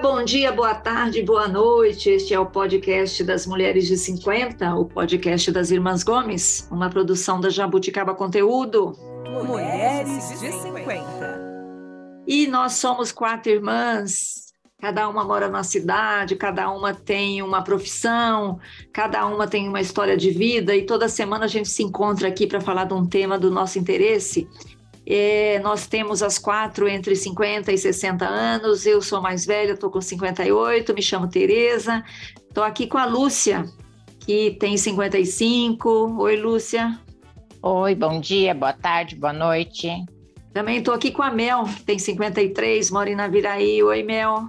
bom dia, boa tarde, boa noite. Este é o podcast das Mulheres de 50, o podcast das Irmãs Gomes, uma produção da Jabuticaba Conteúdo. Mulheres de 50. E nós somos quatro irmãs, cada uma mora na cidade, cada uma tem uma profissão, cada uma tem uma história de vida e toda semana a gente se encontra aqui para falar de um tema do nosso interesse. É, nós temos as quatro entre 50 e 60 anos. Eu sou mais velha, estou com 58, me chamo Tereza. Estou aqui com a Lúcia, que tem 55. Oi, Lúcia. Oi, bom dia, boa tarde, boa noite. Também estou aqui com a Mel, que tem 53, mora em Naviraí. Oi, Mel.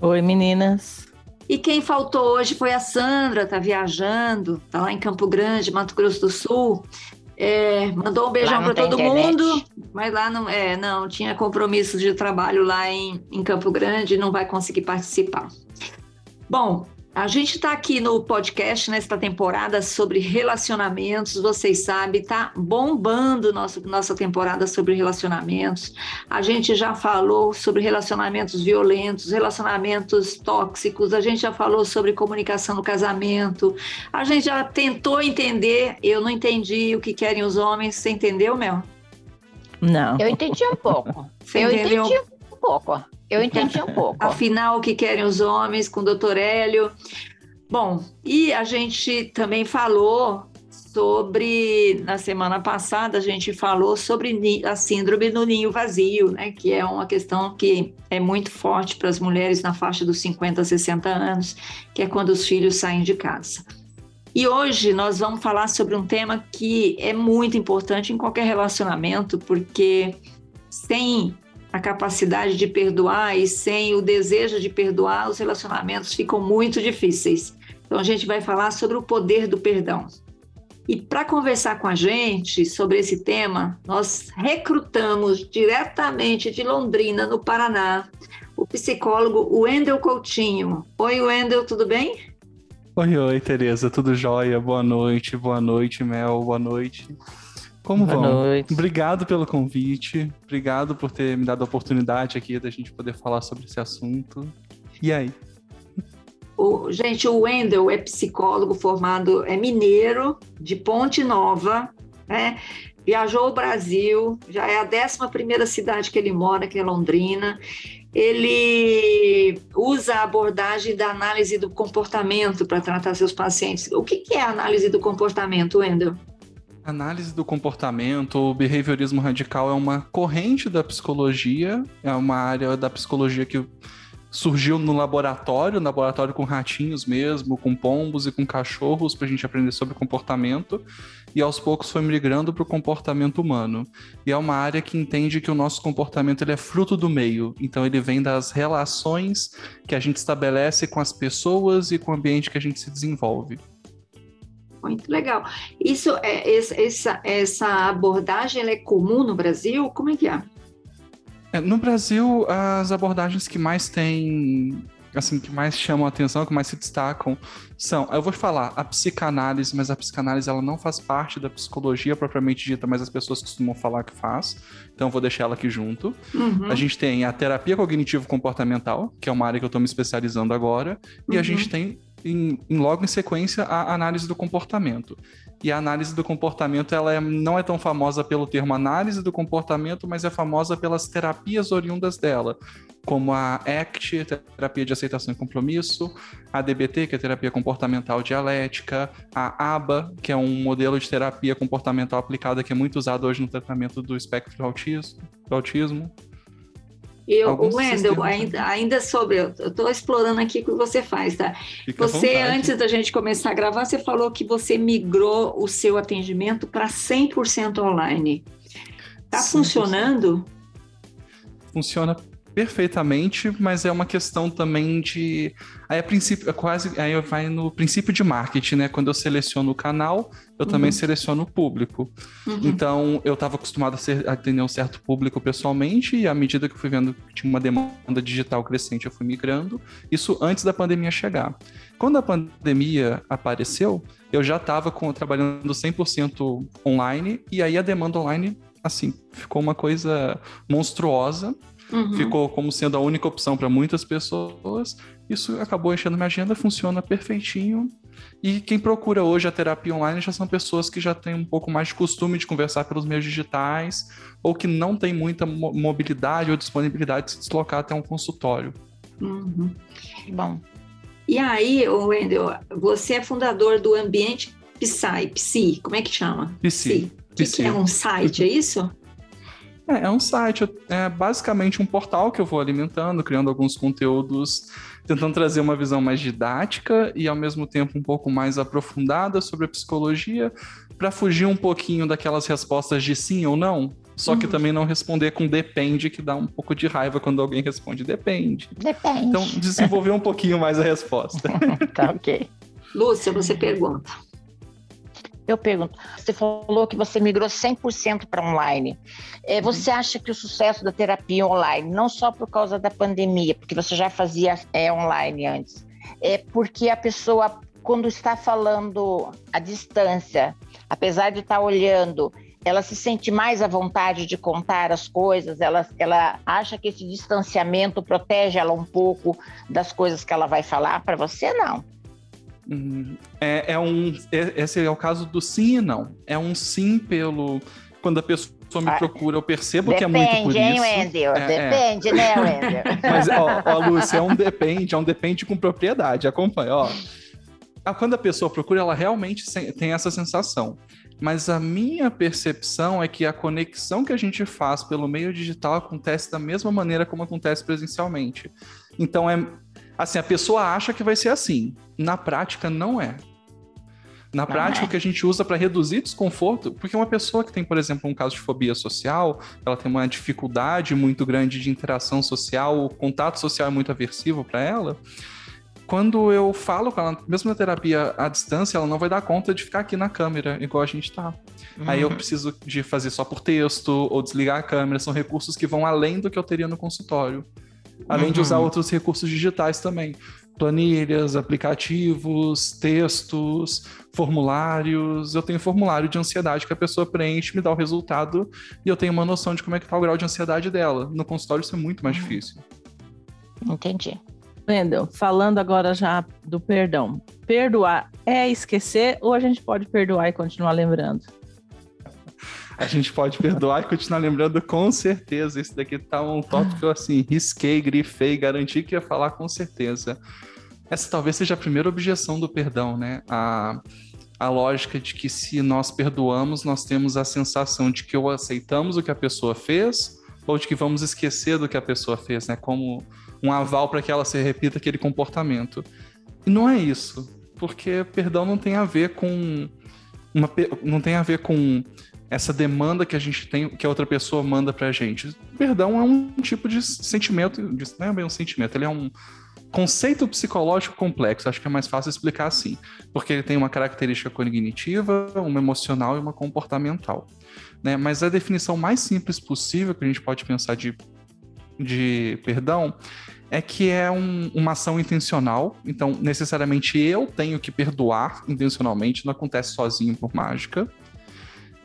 Oi, meninas. E quem faltou hoje foi a Sandra, está viajando, está lá em Campo Grande, Mato Grosso do Sul. É, mandou um beijão para todo internet. mundo, mas lá não, é, não tinha compromisso de trabalho lá em, em Campo Grande, não vai conseguir participar. Bom, a gente está aqui no podcast nesta temporada sobre relacionamentos. Vocês sabem, está bombando nosso, nossa temporada sobre relacionamentos. A gente já falou sobre relacionamentos violentos, relacionamentos tóxicos. A gente já falou sobre comunicação no casamento. A gente já tentou entender. Eu não entendi o que querem os homens. Você entendeu, Mel? Não. Eu entendi um pouco. Você eu entendeu? entendi um pouco. Eu entendi um pouco. Afinal, o que querem os homens com o doutor Hélio. Bom, e a gente também falou sobre, na semana passada, a gente falou sobre a síndrome do ninho vazio, né? Que é uma questão que é muito forte para as mulheres na faixa dos 50 a 60 anos, que é quando os filhos saem de casa. E hoje nós vamos falar sobre um tema que é muito importante em qualquer relacionamento, porque sem a capacidade de perdoar e sem o desejo de perdoar, os relacionamentos ficam muito difíceis. Então, a gente vai falar sobre o poder do perdão. E para conversar com a gente sobre esse tema, nós recrutamos diretamente de Londrina, no Paraná, o psicólogo Wendel Coutinho. Oi, Wendel, tudo bem? Oi, oi, Tereza, tudo jóia? Boa noite, boa noite, Mel, boa noite. Como Boa vão? Noite. Obrigado pelo convite. Obrigado por ter me dado a oportunidade aqui da gente poder falar sobre esse assunto. E aí? O, gente, o Wendel é psicólogo formado, é mineiro, de Ponte Nova, né? Viajou o Brasil, já é a 11 primeira cidade que ele mora, que é Londrina. Ele usa a abordagem da análise do comportamento para tratar seus pacientes. O que, que é a análise do comportamento, Wendel? Análise do comportamento, o behaviorismo radical é uma corrente da psicologia, é uma área da psicologia que surgiu no laboratório, no laboratório com ratinhos mesmo, com pombos e com cachorros, para a gente aprender sobre comportamento, e aos poucos foi migrando para o comportamento humano. E é uma área que entende que o nosso comportamento ele é fruto do meio, então ele vem das relações que a gente estabelece com as pessoas e com o ambiente que a gente se desenvolve. Muito legal. Isso é essa, essa abordagem é comum no Brasil? Como é que é? é? No Brasil, as abordagens que mais têm assim, que mais chamam a atenção, que mais se destacam, são, eu vou falar, a psicanálise, mas a psicanálise ela não faz parte da psicologia propriamente dita, mas as pessoas costumam falar que faz, então eu vou deixar ela aqui junto. Uhum. A gente tem a terapia cognitivo-comportamental, que é uma área que eu estou me especializando agora, e uhum. a gente tem em, em, logo em sequência a análise do comportamento. E a análise do comportamento ela é, não é tão famosa pelo termo análise do comportamento, mas é famosa pelas terapias oriundas dela, como a ACT, terapia de aceitação e compromisso, a DBT, que é terapia comportamental dialética, a ABA, que é um modelo de terapia comportamental aplicada que é muito usado hoje no tratamento do espectro do autismo. Do autismo. Eu, Wendel, ainda, ainda sobre, eu estou explorando aqui o que você faz, tá? Fica você, antes da gente começar a gravar, você falou que você migrou o seu atendimento para 100% online. Está funcionando? Funciona perfeitamente, mas é uma questão também de. Aí é princípio, é quase. Aí vai no princípio de marketing, né? Quando eu seleciono o canal, eu uhum. também seleciono o público. Uhum. Então, eu estava acostumado a, ser, a atender um certo público pessoalmente, e à medida que eu fui vendo que tinha uma demanda digital crescente, eu fui migrando. Isso antes da pandemia chegar. Quando a pandemia apareceu, eu já estava trabalhando 100% online, e aí a demanda online, assim, ficou uma coisa monstruosa. Uhum. Ficou como sendo a única opção para muitas pessoas. Isso acabou enchendo minha agenda, funciona perfeitinho. E quem procura hoje a terapia online já são pessoas que já têm um pouco mais de costume de conversar pelos meios digitais ou que não têm muita mobilidade ou disponibilidade de se deslocar até um consultório. Uhum. Bom. E aí, Wendel, você é fundador do Ambiente Psy, Psi, como é que chama? Psi. Que, que é um site, é isso? É, é um site, é basicamente um portal que eu vou alimentando, criando alguns conteúdos, tentando trazer uma visão mais didática e ao mesmo tempo um pouco mais aprofundada sobre a psicologia, para fugir um pouquinho daquelas respostas de sim ou não, só que uhum. também não responder com depende, que dá um pouco de raiva quando alguém responde depende. Depende. Então, desenvolver um pouquinho mais a resposta. tá ok. Lúcia, você pergunta. Eu pergunto, você falou que você migrou 100% para online. É, uhum. você acha que o sucesso da terapia online, não só por causa da pandemia, porque você já fazia é, online antes, é porque a pessoa, quando está falando à distância, apesar de estar olhando, ela se sente mais à vontade de contar as coisas, ela, ela acha que esse distanciamento protege ela um pouco das coisas que ela vai falar para você, não. É, é um, é, esse é o caso do sim e não. É um sim pelo quando a pessoa me ah, procura, eu percebo depende, que é muito por isso. Hein, Wendel? É, é. depende, é. né, Wendel? Mas, ó, ó, Lúcia, é um depende, é um depende com propriedade. Acompanha, ó. Ah, quando a pessoa procura, ela realmente tem essa sensação. Mas a minha percepção é que a conexão que a gente faz pelo meio digital acontece da mesma maneira como acontece presencialmente. Então é assim, a pessoa acha que vai ser assim. Na prática não é. Na não prática, é. o que a gente usa para reduzir desconforto, porque uma pessoa que tem, por exemplo, um caso de fobia social, ela tem uma dificuldade muito grande de interação social, o contato social é muito aversivo para ela quando eu falo com ela, mesmo na terapia à distância, ela não vai dar conta de ficar aqui na câmera, igual a gente tá. Uhum. Aí eu uhum. preciso de fazer só por texto ou desligar a câmera. São recursos que vão além do que eu teria no consultório. Além uhum. de usar uhum. outros recursos digitais também. Planilhas, aplicativos, textos, formulários. Eu tenho formulário de ansiedade que a pessoa preenche, me dá o resultado e eu tenho uma noção de como é que tá o grau de ansiedade dela. No consultório isso é muito mais uhum. difícil. Entendi. Wendel, falando agora já do perdão. Perdoar é esquecer ou a gente pode perdoar e continuar lembrando? A gente pode perdoar e continuar lembrando com certeza. Esse daqui tá um tópico que eu assim, risquei, grifei, garanti que ia falar com certeza. Essa talvez seja a primeira objeção do perdão, né? A, a lógica de que se nós perdoamos, nós temos a sensação de que ou aceitamos o que a pessoa fez, ou de que vamos esquecer do que a pessoa fez, né? Como um aval para que ela se repita aquele comportamento. E não é isso, porque perdão não tem a ver com uma, não tem a ver com essa demanda que a gente tem, que a outra pessoa manda pra gente. Perdão é um tipo de sentimento, não é bem um sentimento, ele é um conceito psicológico complexo, acho que é mais fácil explicar assim, porque ele tem uma característica cognitiva, uma emocional e uma comportamental. Né? Mas a definição mais simples possível que a gente pode pensar de, de perdão é que é um, uma ação intencional, então necessariamente eu tenho que perdoar intencionalmente, não acontece sozinho por mágica.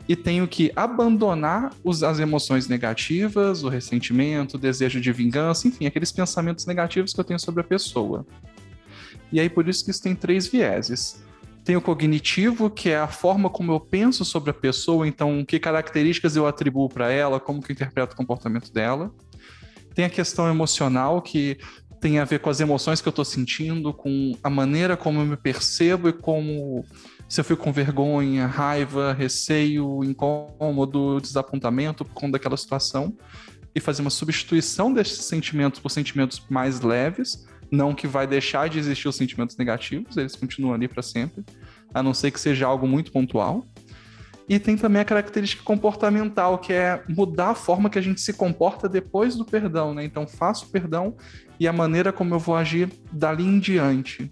E tenho que abandonar os, as emoções negativas, o ressentimento, o desejo de vingança, enfim, aqueles pensamentos negativos que eu tenho sobre a pessoa. E aí por isso que isso tem três vieses. Tem o cognitivo, que é a forma como eu penso sobre a pessoa, então que características eu atribuo para ela, como que eu interpreto o comportamento dela. Tem a questão emocional, que tem a ver com as emoções que eu estou sentindo, com a maneira como eu me percebo e como se eu fico com vergonha, raiva, receio, incômodo, desapontamento por conta daquela situação e fazer uma substituição desses sentimentos por sentimentos mais leves, não que vai deixar de existir os sentimentos negativos, eles continuam ali para sempre, a não ser que seja algo muito pontual. E tem também a característica comportamental, que é mudar a forma que a gente se comporta depois do perdão, né? Então, faço perdão e a maneira como eu vou agir dali em diante.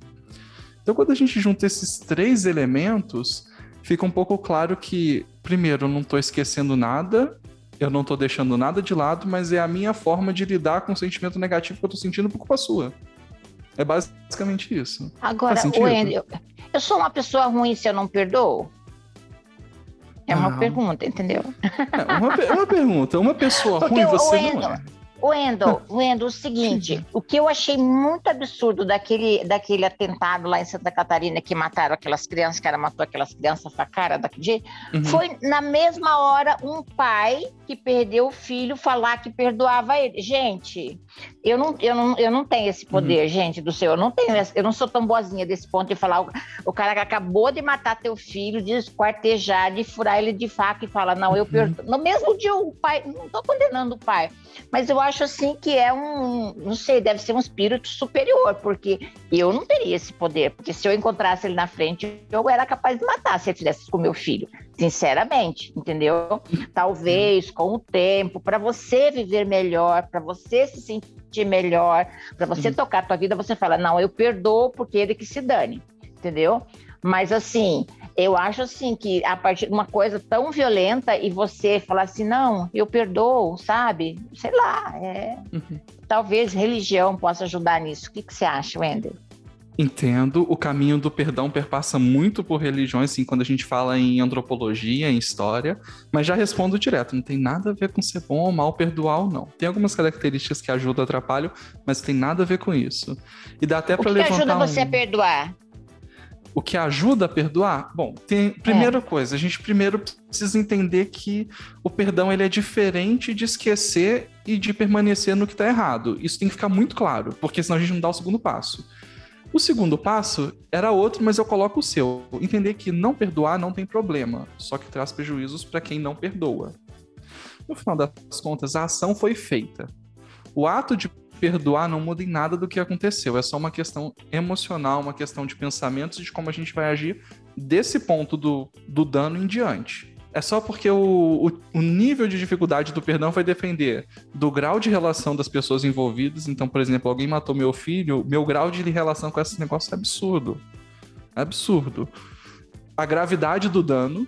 Então, quando a gente junta esses três elementos, fica um pouco claro que, primeiro, eu não estou esquecendo nada, eu não estou deixando nada de lado, mas é a minha forma de lidar com o sentimento negativo que eu estou sentindo por culpa sua. É basicamente isso. Agora, Wendy, eu, eu sou uma pessoa ruim se eu não perdoo? É uma pergunta, entendeu? É uma, uma, pergunta. Uma pessoa Porque ruim você Wendel, não é. Wendel, Wendel, o seguinte, o que eu achei muito absurdo daquele, daquele atentado lá em Santa Catarina que mataram aquelas crianças, que era matou aquelas crianças com a cara daquele jeito, Uhum. foi na mesma hora um pai que perdeu o filho falar que perdoava ele. Gente, eu não, eu não, eu não tenho esse poder, gente do céu. Eu não tenho, eu não sou tão boazinha desse ponto de falar o, o cara que acabou de matar teu filho, de esquartejar, de furar ele de faca e fala, não, eu perdoo. No mesmo dia o pai, não tô condenando o pai, mas eu acho assim que é um, não sei, deve ser um espírito superior, porque eu não teria esse poder, porque se eu encontrasse ele na frente, eu era capaz de matar se ele fizesse com meu filho, sinceramente, entendeu? Talvez com o tempo, para você viver melhor, para você se sentir melhor, para você Uhum. tocar a tua vida, você fala, não, eu perdoo porque ele que se dane, entendeu? Mas assim, eu acho assim que a partir de uma coisa tão violenta e você falar assim, não, eu perdoo, sabe? Sei lá, é... Uhum. talvez religião possa ajudar nisso. O que, que você acha, Wender? Entendo, o caminho do perdão perpassa muito por religiões, assim, quando a gente fala em antropologia, em história, mas já respondo direto, não tem nada a ver com ser bom ou mal, perdoar ou não. Tem algumas características que ajudam, atrapalham, mas tem nada a ver com isso. E dá até O para que levantar ajuda um... você a perdoar? O que ajuda a perdoar? Bom, tem primeira coisa, a gente primeiro precisa entender que o perdão ele é diferente de esquecer e de permanecer no que está errado. Isso tem que ficar muito claro, porque senão a gente não dá o segundo passo. O segundo passo era outro, mas eu coloco o seu. Entender que não perdoar não tem problema, só que traz prejuízos para quem não perdoa. No final das contas, a ação foi feita. O ato de perdoar não muda em nada do que aconteceu. É só uma questão emocional, uma questão de pensamentos e de como a gente vai agir desse ponto do, do dano em diante. É só porque o, o, o nível de dificuldade do perdão vai depender do grau de relação das pessoas envolvidas. Então, por exemplo, alguém matou meu filho, meu grau de relação com esse negócio é absurdo. É absurdo. A gravidade do dano,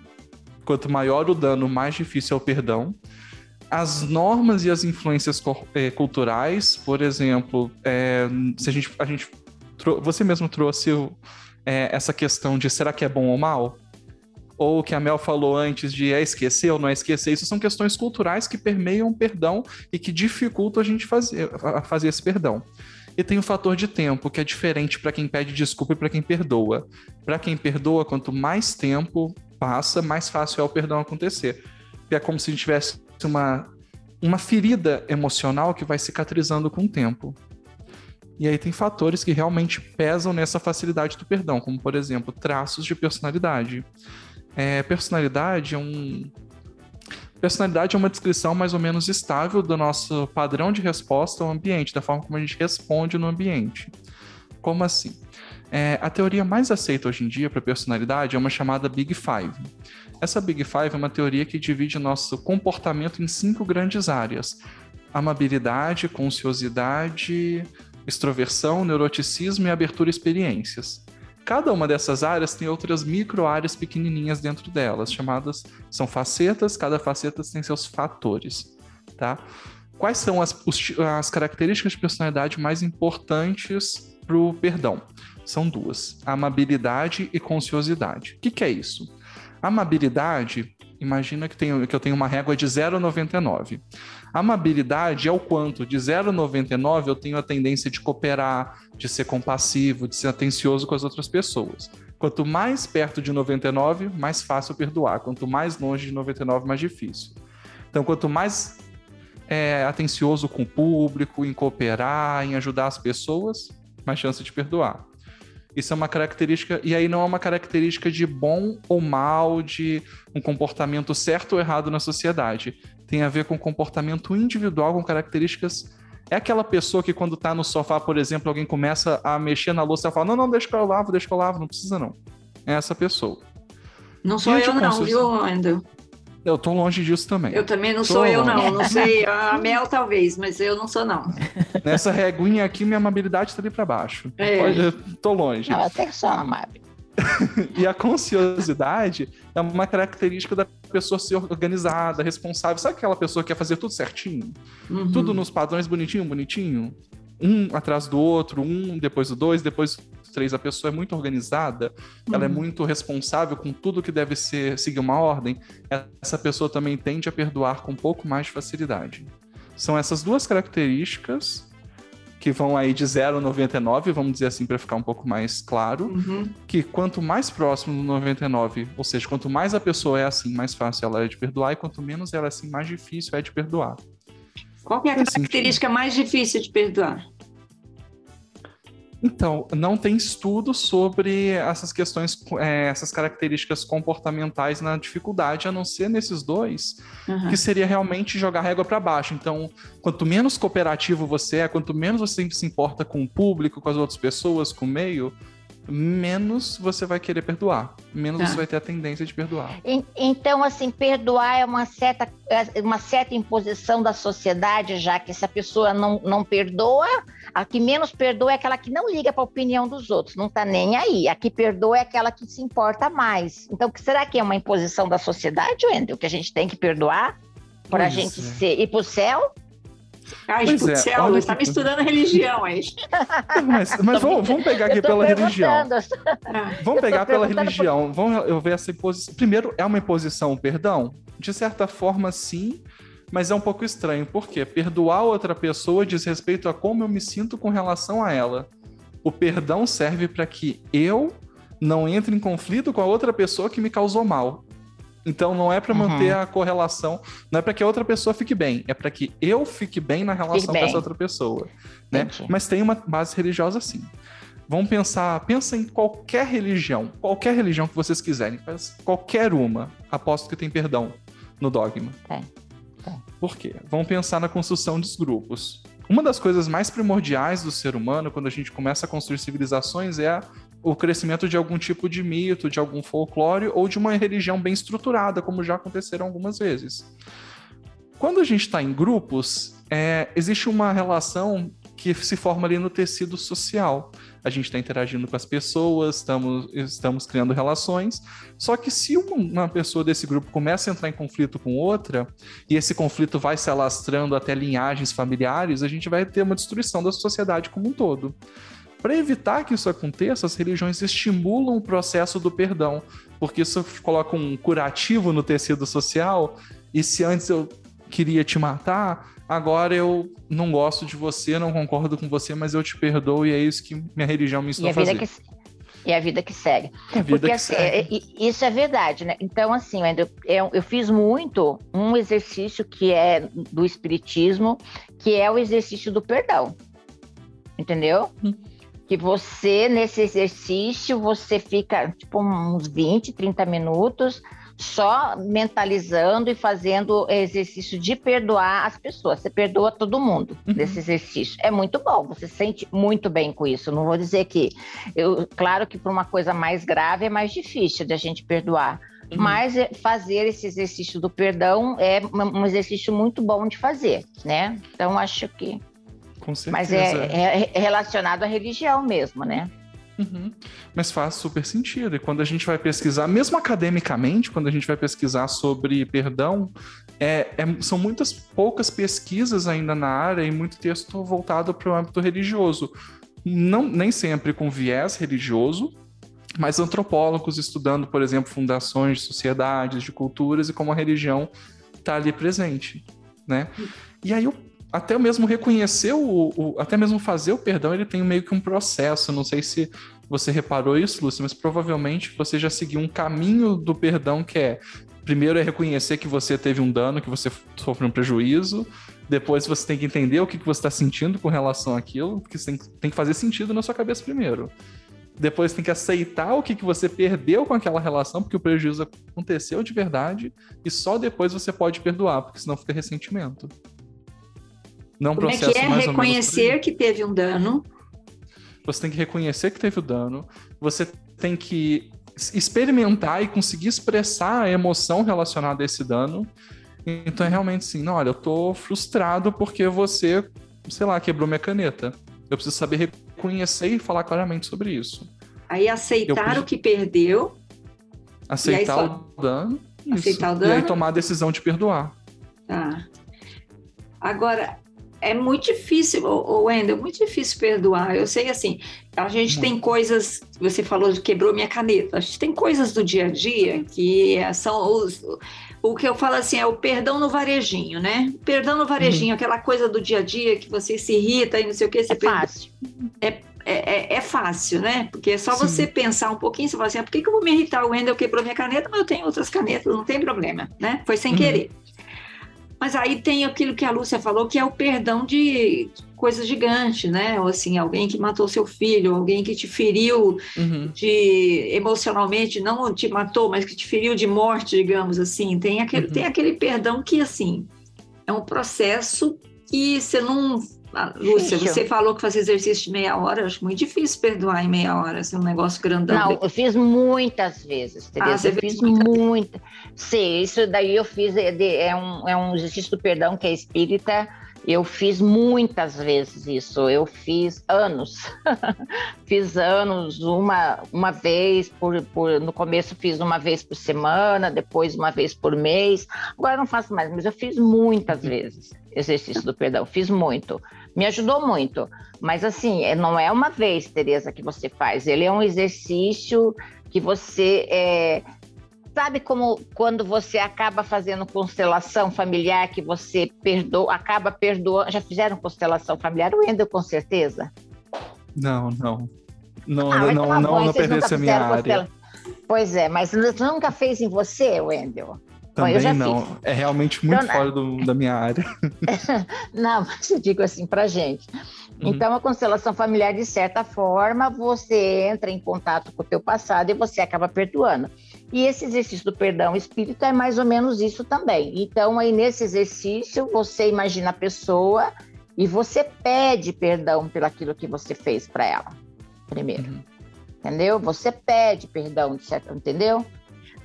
quanto maior o dano, mais difícil é o perdão as normas e as influências eh, culturais, por exemplo, é, se a gente, a gente você mesmo trouxe é, essa questão de será que é bom ou mal? Ou o que a Mel falou antes de é esquecer ou não é esquecer, isso são questões culturais que permeiam o perdão e que dificultam a gente fazer, a fazer esse perdão. E tem o fator de tempo, que é diferente para quem pede desculpa e para quem perdoa. Para quem perdoa, quanto mais tempo passa, mais fácil é o perdão acontecer. É como se a gente tivesse uma, uma ferida emocional que vai cicatrizando com o tempo. E aí tem fatores que realmente pesam nessa facilidade do perdão, como por exemplo, traços de personalidade. É, personalidade é um. Personalidade é uma descrição mais ou menos estável do nosso padrão de resposta ao ambiente, da forma como a gente responde no ambiente. Como assim? É, a teoria mais aceita hoje em dia para personalidade é uma chamada Big Five. Essa Big Five é uma teoria que divide nosso comportamento em cinco grandes áreas: amabilidade, conciosidade, extroversão, neuroticismo e abertura a experiências. Cada uma dessas áreas tem outras micro-áreas pequenininhas dentro delas, chamadas são facetas, cada faceta tem seus fatores, tá? Quais são as, as características de personalidade mais importantes para o perdão? São duas: amabilidade e conciosidade. O que, que é isso? Amabilidade, imagina que, tenho, que eu tenho uma régua de 0,99. Amabilidade é o quanto de 0,99 eu tenho a tendência de cooperar, de ser compassivo, de ser atencioso com as outras pessoas. Quanto mais perto de 99, mais fácil perdoar. Quanto mais longe de 99, mais difícil. Então, quanto mais é, atencioso com o público, em cooperar, em ajudar as pessoas, mais chance de perdoar. Isso é uma característica, e aí não é uma característica de bom ou mal, de um comportamento certo ou errado na sociedade. Tem a ver com comportamento individual, com características. É aquela pessoa que, quando tá no sofá, por exemplo, alguém começa a mexer na louça e fala: Não, não, deixa que eu lavo, deixa que eu lavo, não precisa não. É essa pessoa. Não sou eu, não, viu, Andrew? Eu tô longe disso também. Eu também não Tô sou eu, longe. não. Não sei. A Mel talvez, mas eu não sou, não. Nessa reguinha aqui, minha amabilidade tá ali pra baixo. É. Pode- eu tô longe. Não, até que sou amável. E a conciosidade é uma característica da pessoa ser organizada, responsável. Sabe aquela pessoa que quer fazer tudo certinho? Uhum. Tudo nos padrões bonitinho, bonitinho? Um atrás do outro, um depois do dois, depois três. A pessoa é muito organizada, ela é Uhum. muito responsável com tudo que deve ser seguir uma ordem. Essa pessoa também tende a perdoar com um pouco mais de facilidade. São essas duas características que vão aí de 0 a 99, vamos dizer assim, para ficar um pouco mais claro, Uhum. que quanto mais próximo do 99, ou seja, quanto mais a pessoa é assim, mais fácil ela é de perdoar, e quanto menos ela é assim, mais difícil é de perdoar. Qual é a característica mais difícil de perdoar? Então, não tem estudo sobre essas questões, é, essas características comportamentais na dificuldade, a não ser nesses dois, Uhum. que seria realmente jogar a régua para baixo. Então, quanto menos cooperativo você é, quanto menos você se importa com o público, com as outras pessoas, com o meio, menos você vai querer perdoar, menos Tá. você vai ter a tendência de perdoar. En- Então, assim, perdoar é uma certa, é uma certa imposição da sociedade, já que se a pessoa não, não perdoa, a que menos perdoa é aquela que não liga para a opinião dos outros, não está nem aí. A que perdoa é aquela que se importa mais. Então, que será que é uma imposição da sociedade, Wendel, que a gente tem que perdoar para a gente é. ser, ir para o céu? Ai, Pois é, céu, olha você está que- misturando religião aí. Mas, mas vamos, vamos pegar aqui pela religião. Ah, Vamos pegar pela religião. Vamos eu ver essa imposição. Primeiro, é uma imposição, perdão? De certa forma, sim, mas é um pouco estranho. Por quê? Perdoar outra pessoa diz respeito a como eu me sinto com relação a ela. O perdão serve para que eu não entre em conflito com a outra pessoa que me causou mal. Então não é para Uhum. manter a correlação, não é para que a outra pessoa fique bem, é para que eu fique bem na relação com essa outra pessoa, né? Entendi. Mas tem uma base religiosa sim. Vamos pensar, pensa em qualquer religião, qualquer religião que vocês quiserem, mas qualquer uma, aposto que tem perdão no dogma. Tem, tem. Por quê? Vamos pensar na construção dos grupos. Uma das coisas mais primordiais do ser humano, quando a gente começa a construir civilizações, é a- o crescimento de algum tipo de mito, de algum folclore ou de uma religião bem estruturada, como já aconteceram algumas vezes. Quando a gente está em grupos, é, existe uma relação que se forma ali no tecido social. A gente está interagindo com as pessoas, estamos, estamos criando relações. Só que se uma, pessoa desse grupo começa a entrar em conflito com outra, e esse conflito vai se alastrando até linhagens familiares, a gente vai ter uma destruição da sociedade como um todo. Para evitar que isso aconteça, as religiões estimulam o processo do perdão, porque isso coloca um curativo no tecido social, e se antes eu queria te matar, agora eu não gosto de você, não concordo com você, mas eu te perdoo, e é isso que minha religião me ensinou a fazer. que, e a vida que segue. É a vida Porque que assim, segue. isso é verdade, né? Então, assim, eu, eu fiz muito um exercício que é do Espiritismo, que é o exercício do perdão. Entendeu? Hum. Que você, nesse exercício, você fica tipo uns 20, 30 minutos só mentalizando e fazendo exercício de perdoar as pessoas. Você perdoa todo mundo Uhum. nesse exercício. É muito bom, você se sente muito bem com isso. Não vou dizer que eu, claro que para uma coisa mais grave é mais difícil de a gente perdoar. Uhum. Mas é, fazer esse exercício do perdão é um um exercício muito bom de fazer, né? Então acho que. Com certeza. Mas é, é- relacionado à religião mesmo, né? Uhum. Mas faz super sentido. E quando a gente vai pesquisar, mesmo academicamente, quando a gente vai pesquisar sobre perdão, é- é- são muitas poucas pesquisas ainda na área e muito texto voltado para o âmbito religioso. Não, nem sempre com viés religioso, mas antropólogos estudando, por exemplo, fundações de sociedades, de culturas e como a religião está ali presente, né? E aí o até mesmo reconhecer o, o- até mesmo fazer o perdão, ele tem meio que um processo. Não sei se você reparou isso, Lúcia, mas provavelmente você já seguiu um caminho do perdão que é primeiro é reconhecer que você teve um dano, que você sofreu um prejuízo. Depois você tem que entender o que, você está sentindo com relação àquilo, porque tem, tem que fazer sentido na sua cabeça primeiro. Depois tem que aceitar o que, que você perdeu com aquela relação, porque o prejuízo aconteceu de verdade, e só depois você pode perdoar, porque senão fica ressentimento. Não Como é que é reconhecer que teve um dano? Você tem que reconhecer que teve o dano. Você tem que experimentar e conseguir expressar a emoção relacionada a esse dano. Então é realmente assim, não, olha, eu tô frustrado porque você, sei lá, quebrou minha caneta. Eu preciso saber reconhecer e falar claramente sobre isso. Aí aceitar Eu- o que perdeu, Aceitar só- o dano. isso. Aceitar o E aí dano? tomar a decisão de perdoar. tá. Agora, é muito difícil, o Wendel, muito difícil perdoar. Eu sei assim, a gente tem coisas, você falou de quebrou minha caneta, a gente tem coisas do dia a dia que são os, o que eu falo assim é o perdão no varejinho, né? Perdão no varejinho, uhum. aquela coisa do dia a dia que você se irrita e não sei o que. Você é fácil. É, é, é, é, fácil, né? Porque é só Sim. você pensar um pouquinho, você fala assim, ah, por que, que eu vou me irritar? O Wendel quebrou minha caneta, mas eu tenho outras canetas, não tem problema, né? Foi sem uhum. querer. Mas aí tem aquilo que a Lúcia falou, que é o perdão de coisa gigante, né? Ou assim, alguém que matou seu filho, alguém que te feriu uhum. de emocionalmente, não te matou, mas que te feriu de morte, digamos assim. Tem aquele, uhum. tem aquele perdão que, assim, é um processo que você não Lúcia, você falou que fazia exercício de meia hora, eu acho muito difícil perdoar em meia hora, assim, um negócio grandão. Não, eu fiz muitas vezes, entendeu? Ah, eu fiz muita. Sim, isso daí eu fiz, é, é, um, é um exercício do perdão que é espírita, eu fiz muitas vezes isso, eu fiz anos. fiz anos, uma, uma vez por, por. No começo fiz uma vez por semana, depois uma vez por mês. Agora não faço mais, mas eu fiz muitas vezes exercício do perdão, fiz muito. Me ajudou muito. Mas assim, é, não é uma vez, Tereza, que você faz. Ele é um exercício que você. É, Sabe como quando você acaba fazendo constelação familiar, que você perdoa, acaba perdoando. Já fizeram constelação familiar? O Wendel, com certeza? Não, não. Não, ah, não, não, não, não pertence a minha área. Pois é, mas nunca fez em você, Wendel? Também Bom, não. Fiz. É realmente muito então, fora do, da minha área. não, mas eu digo assim para gente. Uhum. Então, a constelação familiar, de certa forma, você entra em contato com o teu passado e você acaba perdoando. E esse exercício do perdão espírita é mais ou menos isso também. Então, aí nesse exercício, você imagina a pessoa e você pede perdão pelo aquilo que você fez para ela, primeiro. Uhum. Entendeu? Você pede perdão, certo? entendeu?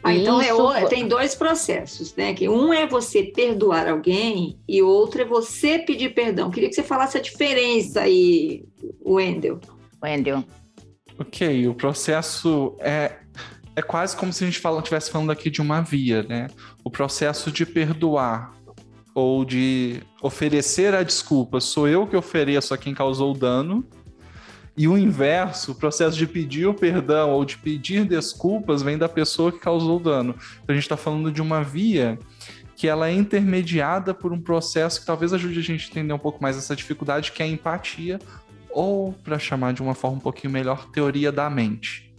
Ah, então é, tem dois processos, né? Que um é você perdoar alguém e outro é você pedir perdão. Queria que você falasse a diferença aí, Wendel. Wendel. Ok, o processo é é quase como se a gente estivesse falando aqui de uma via, né? O processo de perdoar ou de oferecer a desculpa, sou eu que ofereço a quem causou o dano. E o inverso, o processo de pedir o perdão ou de pedir desculpas vem da pessoa que causou o dano. Então a gente está falando de uma via que ela é intermediada por um processo que talvez ajude a gente a entender um pouco mais essa dificuldade, que é a empatia, ou, para chamar de uma forma um pouquinho melhor, teoria da mente.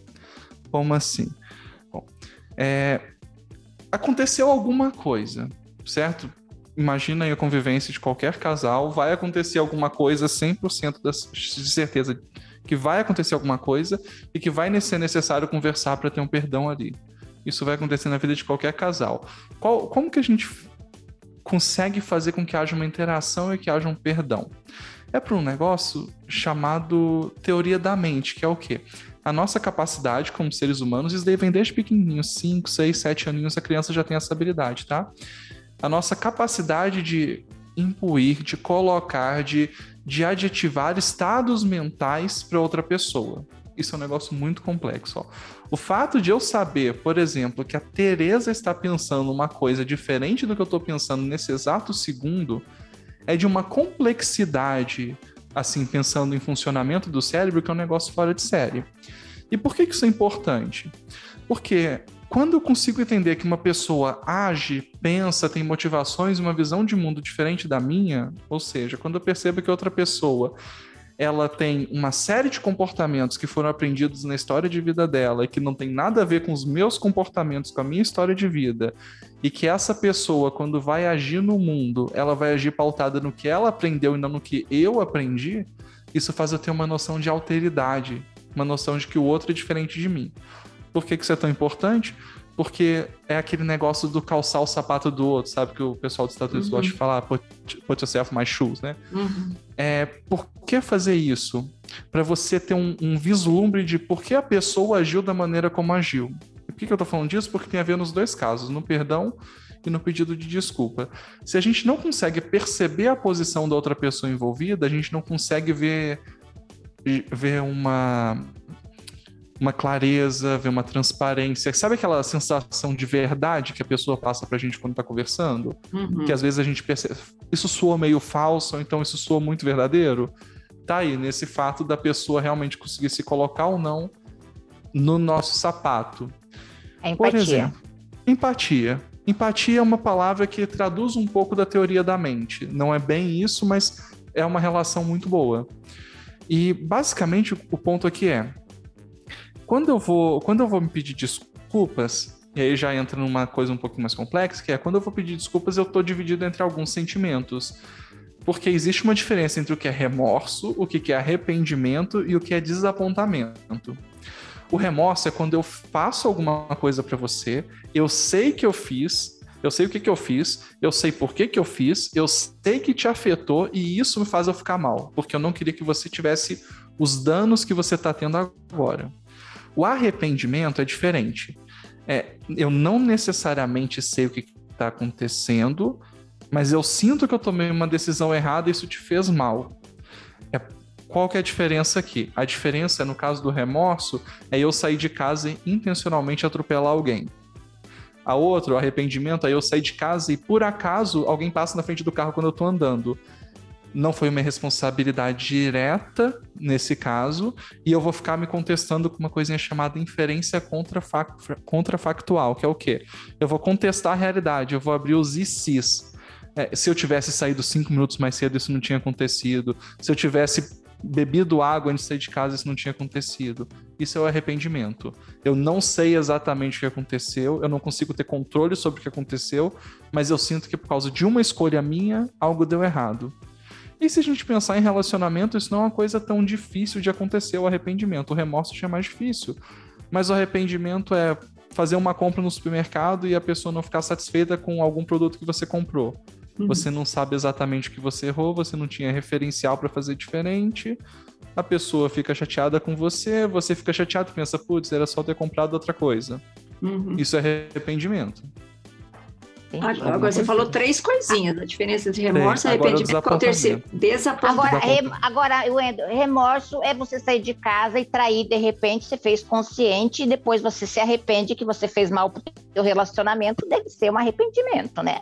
Como assim? Bom, é, aconteceu alguma coisa, certo? Imagina aí a convivência de qualquer casal, vai acontecer alguma coisa, 100% de certeza que vai acontecer alguma coisa e que vai ser necessário conversar para ter um perdão ali. Isso vai acontecer na vida de qualquer casal. Qual, como que a gente consegue fazer com que haja uma interação e que haja um perdão? É para um negócio chamado teoria da mente, que é o quê? a nossa capacidade como seres humanos, isso daí vem desde pequenininhos, 5, 6, 7 aninhos, a criança já tem essa habilidade, tá? A nossa capacidade de impuir, de colocar, de, de adjetivar estados mentais para outra pessoa. Isso é um negócio muito complexo. Ó. O fato de eu saber, por exemplo, que a Teresa está pensando uma coisa diferente do que eu estou pensando nesse exato segundo, é de uma complexidade assim, pensando em funcionamento do cérebro, que é um negócio fora de série. E por que, isso é importante? Porque quando eu consigo entender que uma pessoa age, pensa, tem motivações, uma visão de mundo diferente da minha, ou seja, quando eu percebo que outra pessoa ela tem uma série de comportamentos que foram aprendidos na história de vida dela e que não tem nada a ver com os meus comportamentos, com a minha história de vida, e que essa pessoa, quando vai agir no mundo, ela vai agir pautada no que ela aprendeu e não no que eu aprendi, isso faz eu ter uma noção de alteridade, uma noção de que o outro é diferente de mim. Por que, que isso é tão importante? porque é aquele negócio do calçar o sapato do outro, sabe? Que o pessoal dos Estados Unidos uhum. gosta de falar, put, put yourself my shoes, né? Uhum. É, por que fazer isso? Para você ter um, um, vislumbre de por que a pessoa agiu da maneira como agiu. E por que, que eu tô falando disso? Porque tem a ver nos dois casos, no perdão e no pedido de desculpa. Se a gente não consegue perceber a posição da outra pessoa envolvida, a gente não consegue ver, ver uma uma clareza, ver uma transparência. Sabe aquela sensação de verdade que a pessoa passa pra gente quando tá conversando? Uhum. Que às vezes a gente percebe, isso soa meio falso, ou então isso soa muito verdadeiro? Tá aí, nesse fato da pessoa realmente conseguir se colocar ou não no nosso sapato. É Por exemplo, empatia. Empatia é uma palavra que traduz um pouco da teoria da mente. Não é bem isso, mas é uma relação muito boa. E basicamente o ponto aqui é: quando eu vou, quando eu vou me pedir desculpas, e aí já entra numa coisa um pouquinho mais complexa, que é quando eu vou pedir desculpas, eu tô dividido entre alguns sentimentos. Porque existe uma diferença entre o que é remorso, o que é arrependimento e o que é desapontamento. O remorso é quando eu faço alguma coisa pra você, eu sei que eu fiz, eu sei o que, que eu fiz, eu sei por que, que eu fiz, eu sei que te afetou e isso me faz eu ficar mal, porque eu não queria que você tivesse os danos que você está tendo agora. O arrependimento é diferente. É, eu não necessariamente sei o que está acontecendo, mas eu sinto que eu tomei uma decisão errada e isso te fez mal. É, qual que é a diferença aqui? A diferença, no caso do remorso, é eu sair de casa e intencionalmente atropelar alguém. A outra, o arrependimento, é eu sair de casa e por acaso alguém passa na frente do carro quando eu tô andando. Não foi uma responsabilidade direta nesse caso, e eu vou ficar me contestando com uma coisinha chamada inferência contrafac- contrafactual, que é o quê? Eu vou contestar a realidade, eu vou abrir os ICs. É, se eu tivesse saído cinco minutos mais cedo, isso não tinha acontecido. Se eu tivesse bebido água antes de sair de casa, isso não tinha acontecido. Isso é o arrependimento. Eu não sei exatamente o que aconteceu, eu não consigo ter controle sobre o que aconteceu, mas eu sinto que por causa de uma escolha minha, algo deu errado. E se a gente pensar em relacionamento, isso não é uma coisa tão difícil de acontecer, o arrependimento. O remorso já é mais difícil. Mas o arrependimento é fazer uma compra no supermercado e a pessoa não ficar satisfeita com algum produto que você comprou. Uhum. Você não sabe exatamente o que você errou, você não tinha referencial para fazer diferente. A pessoa fica chateada com você, você fica chateado, pensa, putz, era só ter comprado outra coisa. Uhum. Isso é arrependimento. Entendi. Agora, agora você falou três coisinhas, a diferença entre remorso e Tem, agora o arrependimento. Qual o terceiro? Desapontamento. Agora, rem- agora Wendel, remorso é você sair de casa e trair, de repente, você fez consciente e depois você se arrepende que você fez mal pro seu relacionamento, deve ser um arrependimento, né?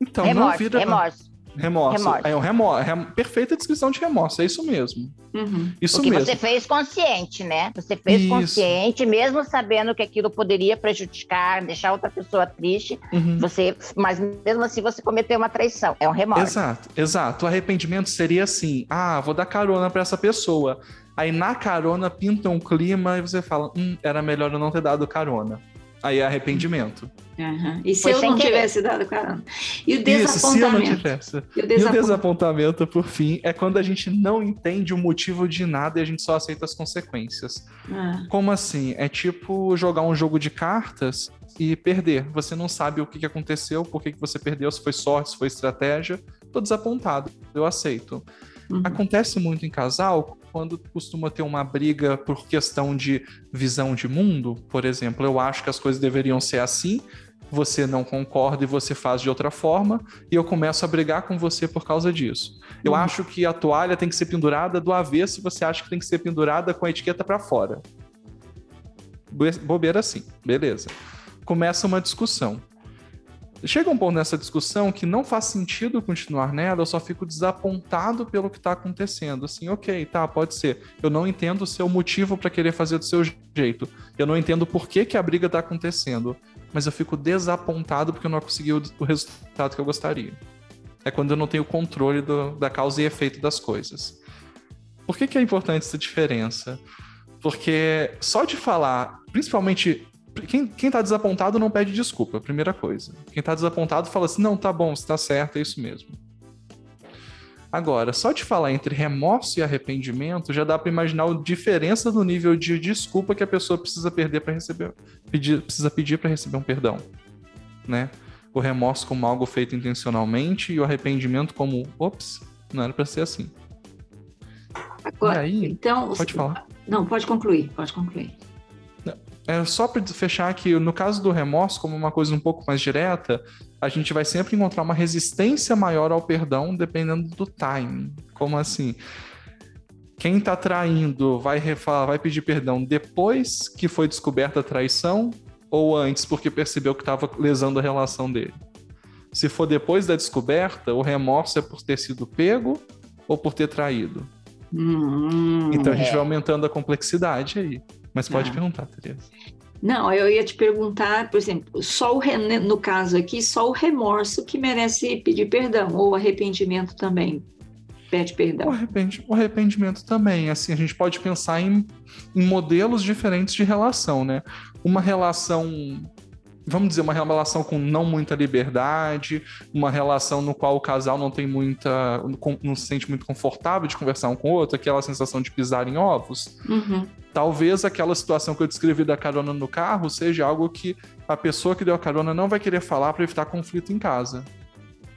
Então, não remorso, vira remorso. Remorso. remorso. É um remorso. rem- Perfeita descrição de remorso, é isso mesmo. Uhum. Isso Porque mesmo. você fez consciente, né? Você fez Isso. consciente, mesmo sabendo que aquilo poderia prejudicar, deixar outra pessoa triste, Uhum. você, mas mesmo assim você cometeu uma traição. É um remorso. Exato, exato. O arrependimento seria assim: ah, vou dar carona pra essa pessoa. Aí na carona pinta um clima e você fala: hum, era melhor eu não ter dado carona. Aí é arrependimento. Uhum. E se Foi eu não querer. tivesse dado carona? E o Isso, se eu não desapontamento? tivesse. E o E o desapontamento? por fim, é quando a gente não entende o motivo de nada e a gente só aceita as consequências. Ah, Como assim? É tipo jogar um jogo de cartas e perder. Você não sabe o que que aconteceu, por que que você perdeu, se foi sorte, se foi estratégia. Tô desapontado, eu aceito. uhum. Acontece muito em casal quando costuma ter uma briga por questão de visão de mundo. Por exemplo, eu acho que as coisas deveriam ser assim, você não concorda e você faz de outra forma, e eu começo a brigar com você por causa disso. Eu Uhum. acho que a toalha tem que ser pendurada do avesso e você acha que tem que ser pendurada com a etiqueta para fora. Be- Bobeira assim, beleza. Começa uma discussão. Chega um ponto nessa discussão que não faz sentido continuar nela, eu só fico desapontado pelo que tá acontecendo. Assim, ok, tá, pode ser. Eu não entendo o seu motivo para querer fazer do seu jeito. Eu não entendo por que, que a briga tá acontecendo. Mas eu fico desapontado porque eu não consegui o, o resultado que eu gostaria. É quando eu não tenho controle do- da causa e efeito das coisas. Por que, que é importante essa diferença? Porque só de falar, principalmente quem, quem tá desapontado não pede desculpa, primeira coisa. Quem tá desapontado fala assim: não, tá bom, você tá certo, é isso mesmo. Agora, só de falar entre remorso e arrependimento já dá para imaginar a diferença no nível de desculpa que a pessoa precisa perder para receber, pedir, precisa pedir para receber um perdão, né? O remorso como algo feito intencionalmente e o arrependimento como, ops, não era para ser assim. Agora, aí, então, pode falar. Não, pode concluir, pode concluir. É só para fechar que no caso do remorso, como uma coisa um pouco mais direta, a gente vai sempre encontrar uma resistência maior ao perdão dependendo do timing. Como assim? quem tá traindo vai, refalar, vai pedir perdão depois que foi descoberta a traição ou antes porque percebeu que estava lesando a relação dele? Se for depois da descoberta, o remorso é por ter sido pego ou por ter traído? Hum, Então a gente é. vai aumentando a complexidade aí. Mas pode Ah. perguntar, Tereza. Não, eu ia te perguntar, por exemplo, só o no caso aqui, só o remorso que merece pedir perdão, ou arrependimento também pede O, perdão. arrependi- o arrependimento também, assim, a gente pode pensar em, em modelos diferentes de relação, né? Uma relação, vamos dizer, uma relação com não muita liberdade, uma relação no qual o casal não tem muita, não se sente muito confortável de conversar um com o outro, aquela sensação de pisar em ovos. Uhum, Talvez aquela situação que eu descrevi da carona no carro seja algo que a pessoa que deu a carona não vai querer falar para evitar conflito em casa.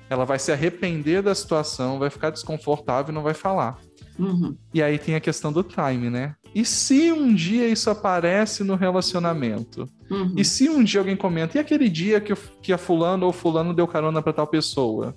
Ela vai se arrepender da situação, vai ficar desconfortável e não vai falar. uhum. E aí tem a questão do time, né? E se um dia isso aparece no relacionamento? Uhum. E se um dia alguém comenta, e aquele dia que, que a fulano ou fulano deu carona para tal pessoa?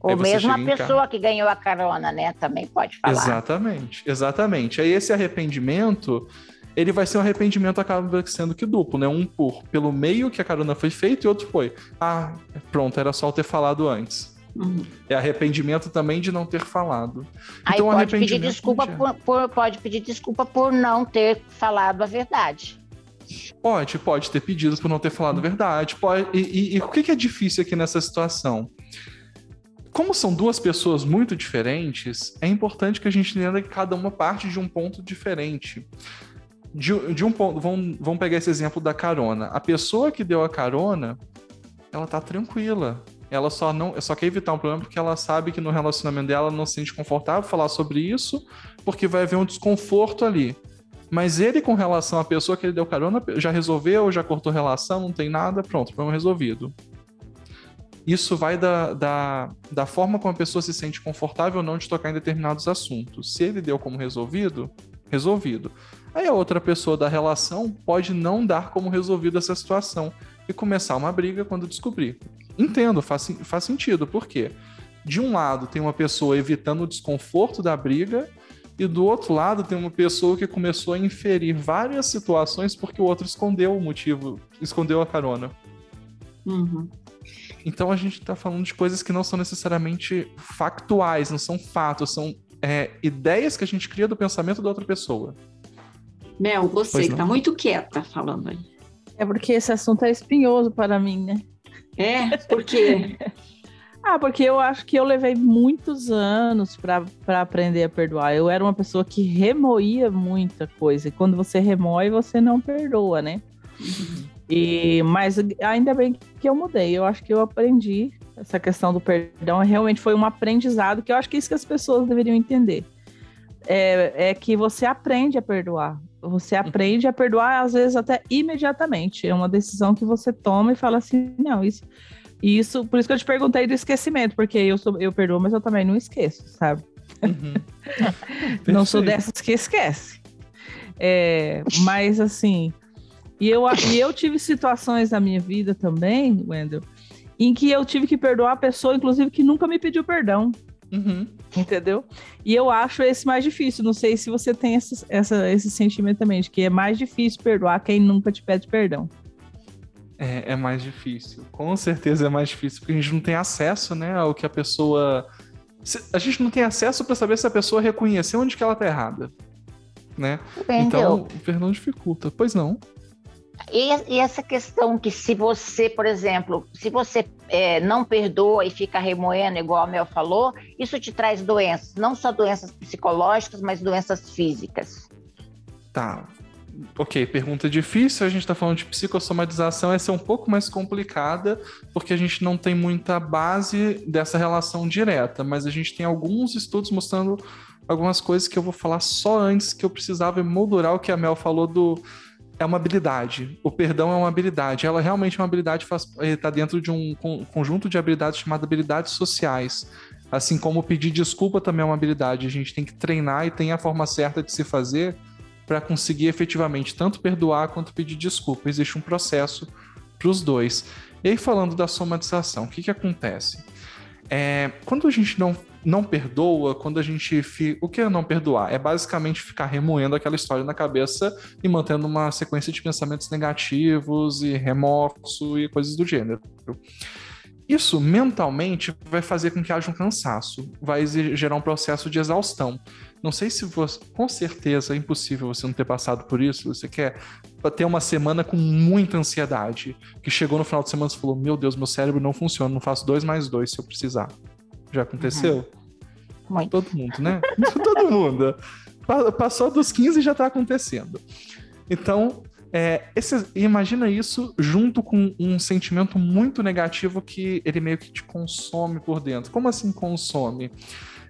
Ou mesmo a pessoa que ganhou a carona, né? Também pode falar. Exatamente, exatamente. Aí esse arrependimento, ele vai ser um arrependimento acaba sendo que duplo, né? Um por pelo meio que a carona foi feita e outro foi, ah, pronto, era só eu ter falado antes. Uhum. É arrependimento também de não ter falado. Aí Então, pode pedir desculpa por, por- pode pedir desculpa por não ter falado a verdade. Pode, pode ter pedido por não ter falado a verdade. Pode, e, e- e o que que é difícil aqui nessa situação? Como são duas pessoas muito diferentes, é importante que a gente entenda que cada uma parte de um ponto diferente. De, de um ponto, vamos, vamos pegar esse exemplo da carona. A pessoa que deu a carona, ela tá tranquila. Ela só não, só quer evitar um problema porque ela sabe que no relacionamento dela ela não se sente confortável falar sobre isso, porque vai haver um desconforto ali. Mas ele, com relação à pessoa que ele deu carona, já resolveu, já cortou relação, não tem nada, pronto, problema resolvido. Isso vai da, da, da forma como a pessoa se sente confortável ou não de tocar em determinados assuntos. Se ele deu como resolvido, resolvido. Aí a outra pessoa da relação pode não dar como resolvido essa situação e começar uma briga quando descobrir. Entendo, faz, faz sentido. Por quê? De um lado tem uma pessoa evitando o desconforto da briga e do outro lado tem uma pessoa que começou a inferir várias situações porque o outro escondeu o motivo, escondeu a carona. Uhum. Então a gente está falando de coisas que não são necessariamente factuais, não são fatos, são é, ideias que a gente cria do pensamento da outra pessoa. Mel, você que não. tá muito quieta falando aí. É porque esse assunto é espinhoso para mim, né? É, porque Ah, porque eu acho que eu levei muitos anos para aprender a perdoar. Eu era uma pessoa que remoía muita coisa. E quando você remoe, você não perdoa, né? E, mas ainda bem que eu mudei. Eu acho que eu aprendi essa questão do perdão. Realmente foi um aprendizado que eu acho que é isso que as pessoas deveriam entender. É, é que você aprende a perdoar. Você aprende a perdoar, às vezes, até imediatamente. É uma decisão que você toma e fala assim: não, isso. E isso, por isso que eu te perguntei do esquecimento, porque eu sou, eu perdoo, mas eu também não esqueço, sabe? Não sou dessas que esquece. É, mas assim, e eu, e eu tive situações na minha vida também, Wendel, em que eu tive que perdoar a pessoa, inclusive, que nunca me pediu perdão, Uhum. entendeu? E eu acho esse mais difícil. Não sei se você tem essa, essa- esse sentimento também, de que é mais difícil perdoar quem nunca te pede perdão. É, é mais difícil. Com certeza é mais difícil, porque a gente não tem acesso, né, ao que a pessoa. A gente não tem acesso para saber se a pessoa reconheceu onde que ela tá errada. Né? Entendeu? Então, o perdão dificulta. Pois não. E, e essa questão que se você, por exemplo, se você é, não perdoa e fica remoendo, igual a Mel falou, isso te traz doenças, não só doenças psicológicas, mas doenças físicas. Tá. Ok, pergunta difícil. A gente tá falando de psicossomatização, essa é um pouco mais complicada, porque a gente não tem muita base dessa relação direta, mas a gente tem alguns estudos mostrando algumas coisas que eu vou falar só antes que eu precisava moldurar o que a Mel falou do. É uma habilidade. O perdão é uma habilidade. Ela realmente é uma habilidade, está dentro de um con- conjunto de habilidades chamado habilidades sociais. Assim como pedir desculpa também é uma habilidade. A gente tem que treinar e tem a forma certa de se fazer para conseguir efetivamente tanto perdoar quanto pedir desculpa. Existe um processo para os dois. E aí, falando da somatização, o que, que acontece? É, quando a gente não, não perdoa quando a gente fica. O que é não perdoar? É basicamente ficar remoendo aquela história na cabeça e mantendo uma sequência de pensamentos negativos e remorso e coisas do gênero. Isso mentalmente vai fazer com que haja um cansaço, vai gerar um processo de exaustão. Não sei se você, com certeza é impossível você não ter passado por isso. Você quer ter uma semana com muita ansiedade, que chegou no final de semana e falou: Meu Deus, meu cérebro não funciona, não faço dois mais dois se eu precisar. Já aconteceu? Muito. Todo mundo, né? Todo mundo. Passou dos 15 e já tá acontecendo. Então, é, esse, imagina isso junto com um sentimento muito negativo que ele meio que te consome por dentro. Como assim consome?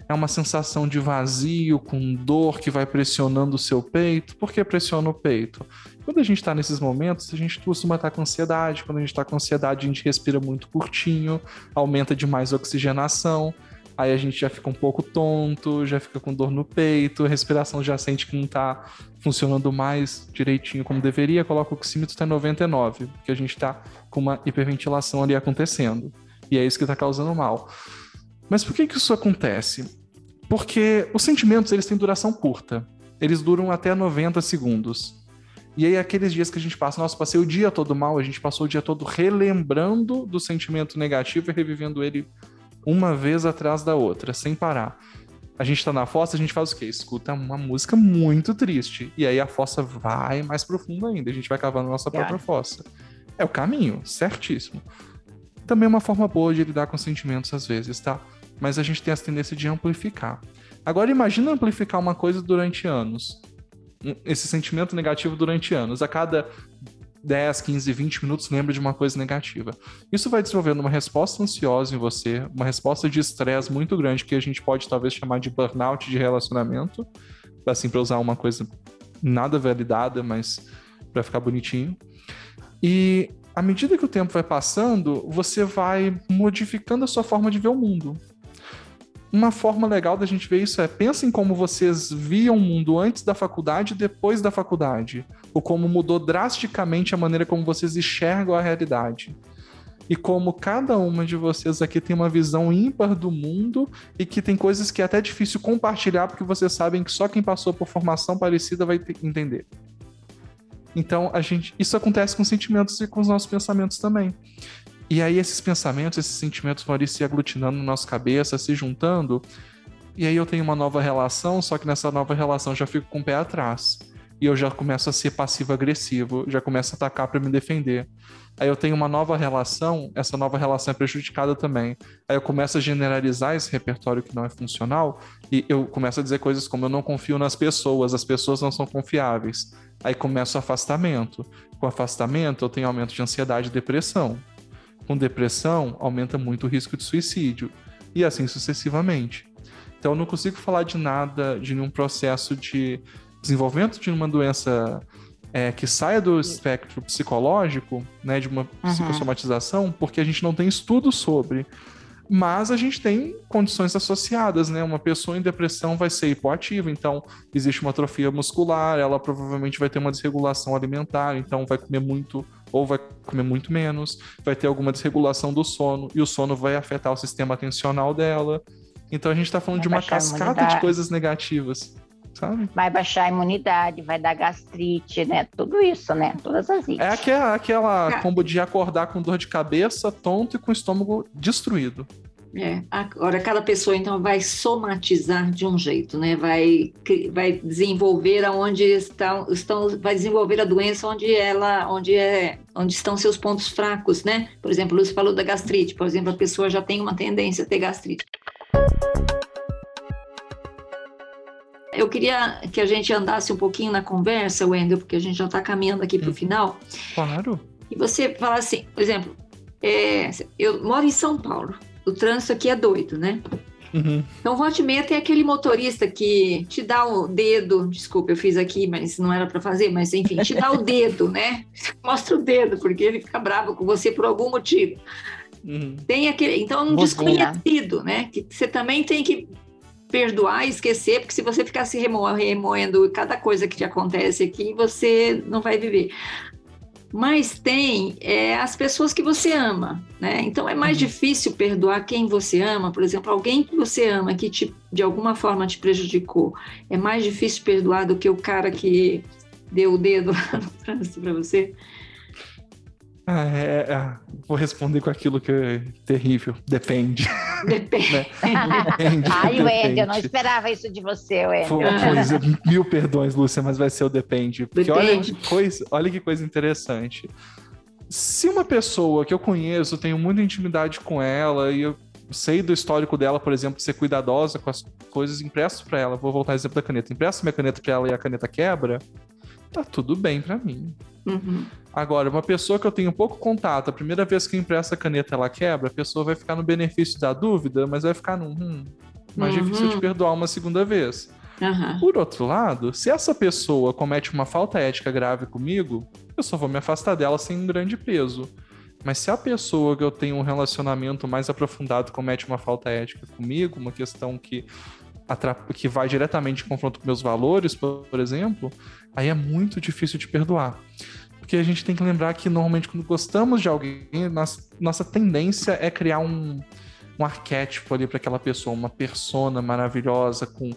É uma sensação de vazio, com dor que vai pressionando o seu peito. Por que pressiona o peito? Quando a gente está nesses momentos, a gente costuma estar tá com ansiedade. Quando a gente está com ansiedade, a gente respira muito curtinho, aumenta demais a oxigenação aí a gente já fica um pouco tonto, já fica com dor no peito, a respiração já sente que não tá funcionando mais direitinho como deveria, coloca o oxímetro até 99, porque a gente tá com uma hiperventilação ali acontecendo. E é isso que tá causando mal. Mas por que que isso acontece? Porque os sentimentos, eles têm duração curta. Eles duram até 90 segundos. E aí, aqueles dias que a gente passa, nossa, passei o dia todo mal, a gente passou o dia todo relembrando do sentimento negativo e revivendo ele uma vez atrás da outra, sem parar. A gente tá na fossa, a gente faz o quê? Escuta uma música muito triste. E aí a fossa vai mais profunda ainda. A gente vai cavando a nossa própria fossa. É o caminho, certíssimo. Também é uma forma boa de lidar com sentimentos às vezes, tá? Mas a gente tem essa tendência de amplificar. Agora imagina amplificar uma coisa durante anos. Esse sentimento negativo durante anos. A cada 10, 15, 20 minutos lembra de uma coisa negativa. Isso vai desenvolvendo uma resposta ansiosa em você, uma resposta de estresse muito grande que a gente pode talvez chamar de burnout de relacionamento, assim para usar uma coisa nada validada, mas para ficar bonitinho. E à medida que o tempo vai passando, você vai modificando a sua forma de ver o mundo. Uma forma legal da gente ver isso é pensem como vocês viam o mundo antes da faculdade e depois da faculdade, ou como mudou drasticamente a maneira como vocês enxergam a realidade. E como cada uma de vocês aqui tem uma visão ímpar do mundo e que tem coisas que é até difícil compartilhar porque vocês sabem que só quem passou por formação parecida vai entender. Então, a gente, isso acontece com sentimentos e com os nossos pensamentos também. E aí esses pensamentos, esses sentimentos vão ali se aglutinando na nossa cabeça, se juntando. E aí eu tenho uma nova relação, só que nessa nova relação eu já fico com o pé atrás. E eu já começo a ser passivo-agressivo, já começo a atacar para me defender. Aí eu tenho uma nova relação, essa nova relação é prejudicada também. Aí eu começo a generalizar esse repertório que não é funcional e eu começo a dizer coisas como eu não confio nas pessoas, as pessoas não são confiáveis. Aí começa o afastamento. Com afastamento eu tenho aumento de ansiedade e depressão com depressão, aumenta muito o risco de suicídio, e assim sucessivamente. Então, eu não consigo falar de nada, de nenhum processo de desenvolvimento de uma doença é, que saia do espectro psicológico, né, de uma uhum. psicossomatização, porque a gente não tem estudo sobre. Mas a gente tem condições associadas, né? Uma pessoa em depressão vai ser hipoativa, então existe uma atrofia muscular, ela provavelmente vai ter uma desregulação alimentar, então vai comer muito ou vai comer muito menos, vai ter alguma desregulação do sono, e o sono vai afetar o sistema atencional dela. Então a gente está falando vai de uma cascata de coisas negativas. Sabe? Vai baixar a imunidade, vai dar gastrite, né? Tudo isso, né? Todas as É aquela, aquela é. combo de acordar com dor de cabeça, tonto e com o estômago destruído. É, agora cada pessoa então vai somatizar de um jeito, né? Vai, vai desenvolver aonde estão, estão, vai desenvolver a doença onde ela, onde é, onde estão seus pontos fracos, né? Por exemplo, você falou da gastrite, por exemplo, a pessoa já tem uma tendência a ter gastrite. Eu queria que a gente andasse um pouquinho na conversa, Wendel, porque a gente já está caminhando aqui para o hum. final. Claro. E você fala assim, por exemplo, é, eu moro em São Paulo o trânsito aqui é doido, né? Uhum. Então, volta e meia tem aquele motorista que te dá o dedo, desculpa, eu fiz aqui, mas não era para fazer, mas enfim, te dá o dedo, né? Mostra o dedo, porque ele fica bravo com você por algum motivo. Uhum. Tem aquele, então, um desconhecido, né? Que você também tem que perdoar e esquecer, porque se você ficar se remoendo cada coisa que te acontece aqui, você não vai viver. Mas tem é, as pessoas que você ama, né? Então é mais Uhum. difícil perdoar quem você ama, por exemplo, alguém que você ama que te, de alguma forma te prejudicou. É mais difícil perdoar do que o cara que deu o dedo lá no trânsito para você. Ah, é, é, vou responder com aquilo que é terrível. Depende. Depende. Depende. Ai, Wendel, eu não depende. esperava isso de você, Wendel. Pois, mil perdões, Lúcia, mas vai ser o depende. Porque olha Depende. que coisa, olha que coisa interessante. Se uma pessoa que eu conheço, tenho muita intimidade com ela e eu sei do histórico dela, por exemplo, de ser cuidadosa com as coisas, empresto pra ela, vou voltar ao exemplo da caneta, empresto minha caneta pra ela e a caneta quebra, tá tudo bem pra mim. Uhum. Agora, uma pessoa que eu tenho pouco contato, a primeira vez que eu empresto a caneta ela quebra, a pessoa vai ficar no benefício da dúvida, mas vai ficar num. Hum, mais Uhum. difícil de perdoar uma segunda vez. Aham. Por outro lado, se essa pessoa comete uma falta ética grave comigo, eu só vou me afastar dela sem um grande peso. Mas se a pessoa que eu tenho um relacionamento mais aprofundado comete uma falta ética comigo, uma questão que, que vai diretamente em confronto com meus valores, por exemplo, aí é muito difícil de perdoar. Porque a gente tem que lembrar que normalmente quando gostamos de alguém, nossa, nossa tendência é criar um, um arquétipo ali para aquela pessoa, uma persona maravilhosa com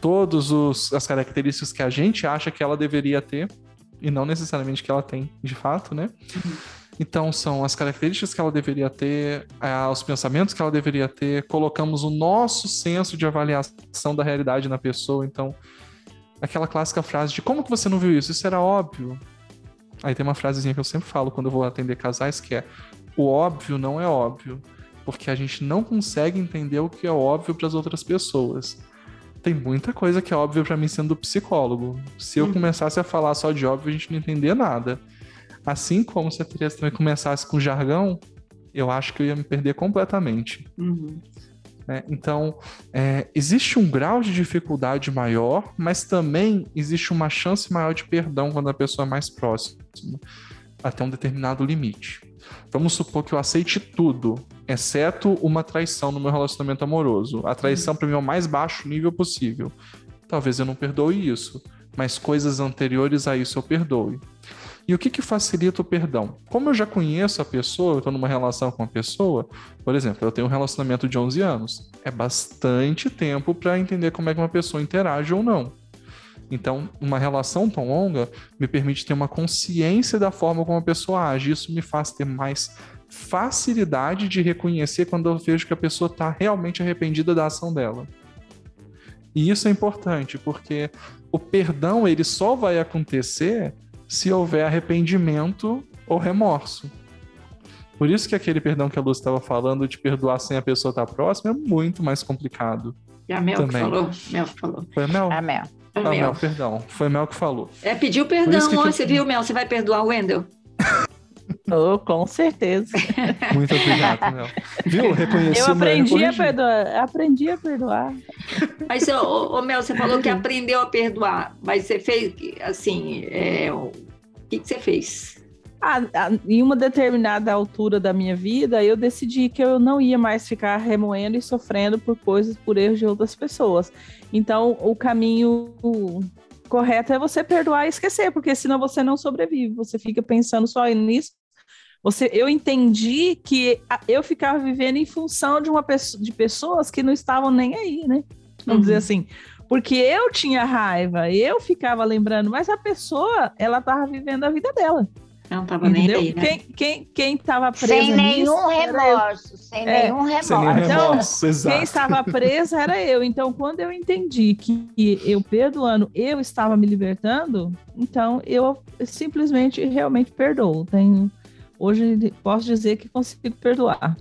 todas as características que a gente acha que ela deveria ter e não necessariamente que ela tem de fato, né? Então são as características que ela deveria ter, ah, os pensamentos que ela deveria ter, colocamos o nosso senso de avaliação da realidade na pessoa, então aquela clássica frase de como que você não viu isso? Isso era óbvio. Aí tem uma frasezinha que eu sempre falo quando eu vou atender casais que é o óbvio não é óbvio, porque a gente não consegue entender o que é óbvio para as outras pessoas. Tem muita coisa que é óbvio para mim sendo psicólogo. Se eu Uhum. começasse a falar só de óbvio, a gente não entendia nada. Assim como se a Teresa também começasse com jargão, eu acho que eu ia me perder completamente. Uhum. Né? Então, é, existe um grau de dificuldade maior, mas também existe uma chance maior de perdão quando a pessoa é mais próxima, até um determinado limite. Vamos supor que eu aceite tudo, exceto uma traição no meu relacionamento amoroso. A traição, para mim, é o mais baixo nível possível. Talvez eu não perdoe isso, mas coisas anteriores a isso eu perdoe. E o que, que facilita o perdão? Como eu já conheço a pessoa, eu estou numa relação com a pessoa, por exemplo, eu tenho um relacionamento de 11 anos. É bastante tempo para entender como é que uma pessoa interage ou não. Então, uma relação tão longa me permite ter uma consciência da forma como a pessoa age. Isso me faz ter mais facilidade de reconhecer quando eu vejo que a pessoa está realmente arrependida da ação dela. E isso é importante, porque o perdão ele só vai acontecer se houver arrependimento ou remorso. Por isso que aquele perdão que a Luz estava falando de perdoar sem a pessoa estar próxima é muito mais complicado. E a Mel Também. que falou? Mel que falou. Foi a Mel? A Ah, Mel, Mel. perdão. Foi a Mel que falou. É, pediu perdão que você viu, Mel? Você vai perdoar o Wendel? Oh, com certeza. Muito obrigado, Mel. Viu? Reconheci Eu aprendi a perdoar. Aprendi a perdoar. Mas, ô, ô, Mel, você falou que aprendeu a perdoar, mas você fez, assim, é, o que, que você fez? Ah, em uma determinada altura da minha vida, eu decidi que eu não ia mais ficar remoendo e sofrendo por coisas, por erros de outras pessoas. Então, o caminho correto é você perdoar e esquecer, porque senão você não sobrevive. Você fica pensando só nisso. Você, eu entendi que eu ficava vivendo em função de uma pessoa, de pessoas que não estavam nem aí, né? Vamos Uhum. dizer assim. Porque eu tinha raiva, eu ficava lembrando, mas a pessoa, ela estava vivendo a vida dela. Não tava nem aí, né? Quem, quem, quem tava presa Sem nenhum nisso era eu. remorso, sem É. nenhum remorso. Sem nenhum Então, remorso, exato. Quem estava presa era eu. Então, quando eu entendi que eu perdoando, eu estava me libertando, então eu simplesmente realmente perdoo. Tenho, hoje posso dizer que consigo perdoar.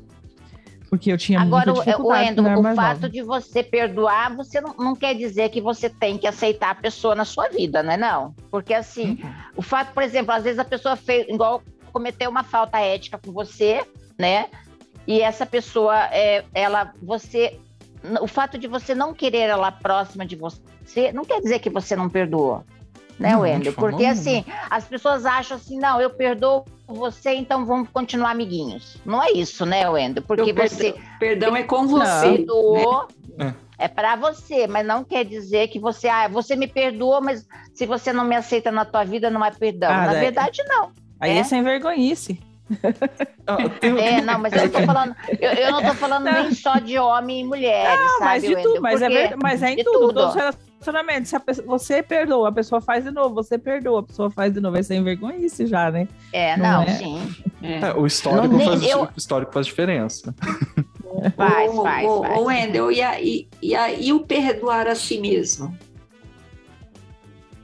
Porque eu tinha Agora, muita o, o, dificuldade. Endo, quando eu era o fato nova. de você perdoar, você não, não quer dizer que você tem que aceitar a pessoa na sua vida, né? Não. Porque assim, o fato, por exemplo, às vezes a pessoa fez, igual cometeu uma falta ética com você, né? E essa pessoa, é, ela, você, o fato de você não querer ela próxima de você, não quer dizer que você não perdoou, né, Não, de Wendel? Porque alguma. assim, as pessoas acham assim, não, eu perdoo você, então vamos continuar amiguinhos. Não é isso, né, Wendel? Porque Eu você perdão, perdão é com você. perdoou. É. É para você, mas não quer dizer que você, ah, você me perdoa, mas se você não me aceita na tua vida, não é perdão. Ah, na é. verdade, não. Aí é, É? é sem vergonhice. É, não, mas eu não tô falando, eu, eu não tô falando nem só de homem e mulheres, Não, sabe, mas de Wendel? tudo, mas é, mas é em tudo, tudo. todos os relacionamentos. Se a pessoa- você perdoa, a pessoa faz de novo, você perdoa, a pessoa faz de novo, é sem vergonhice já, né? É, Não não, é? sim. é, o histórico, Não, faz, eu- o histórico faz diferença. Faz, faz, ô, faz. ô, Wendel, e, a- e, e, a- e o perdoar a si mesmo?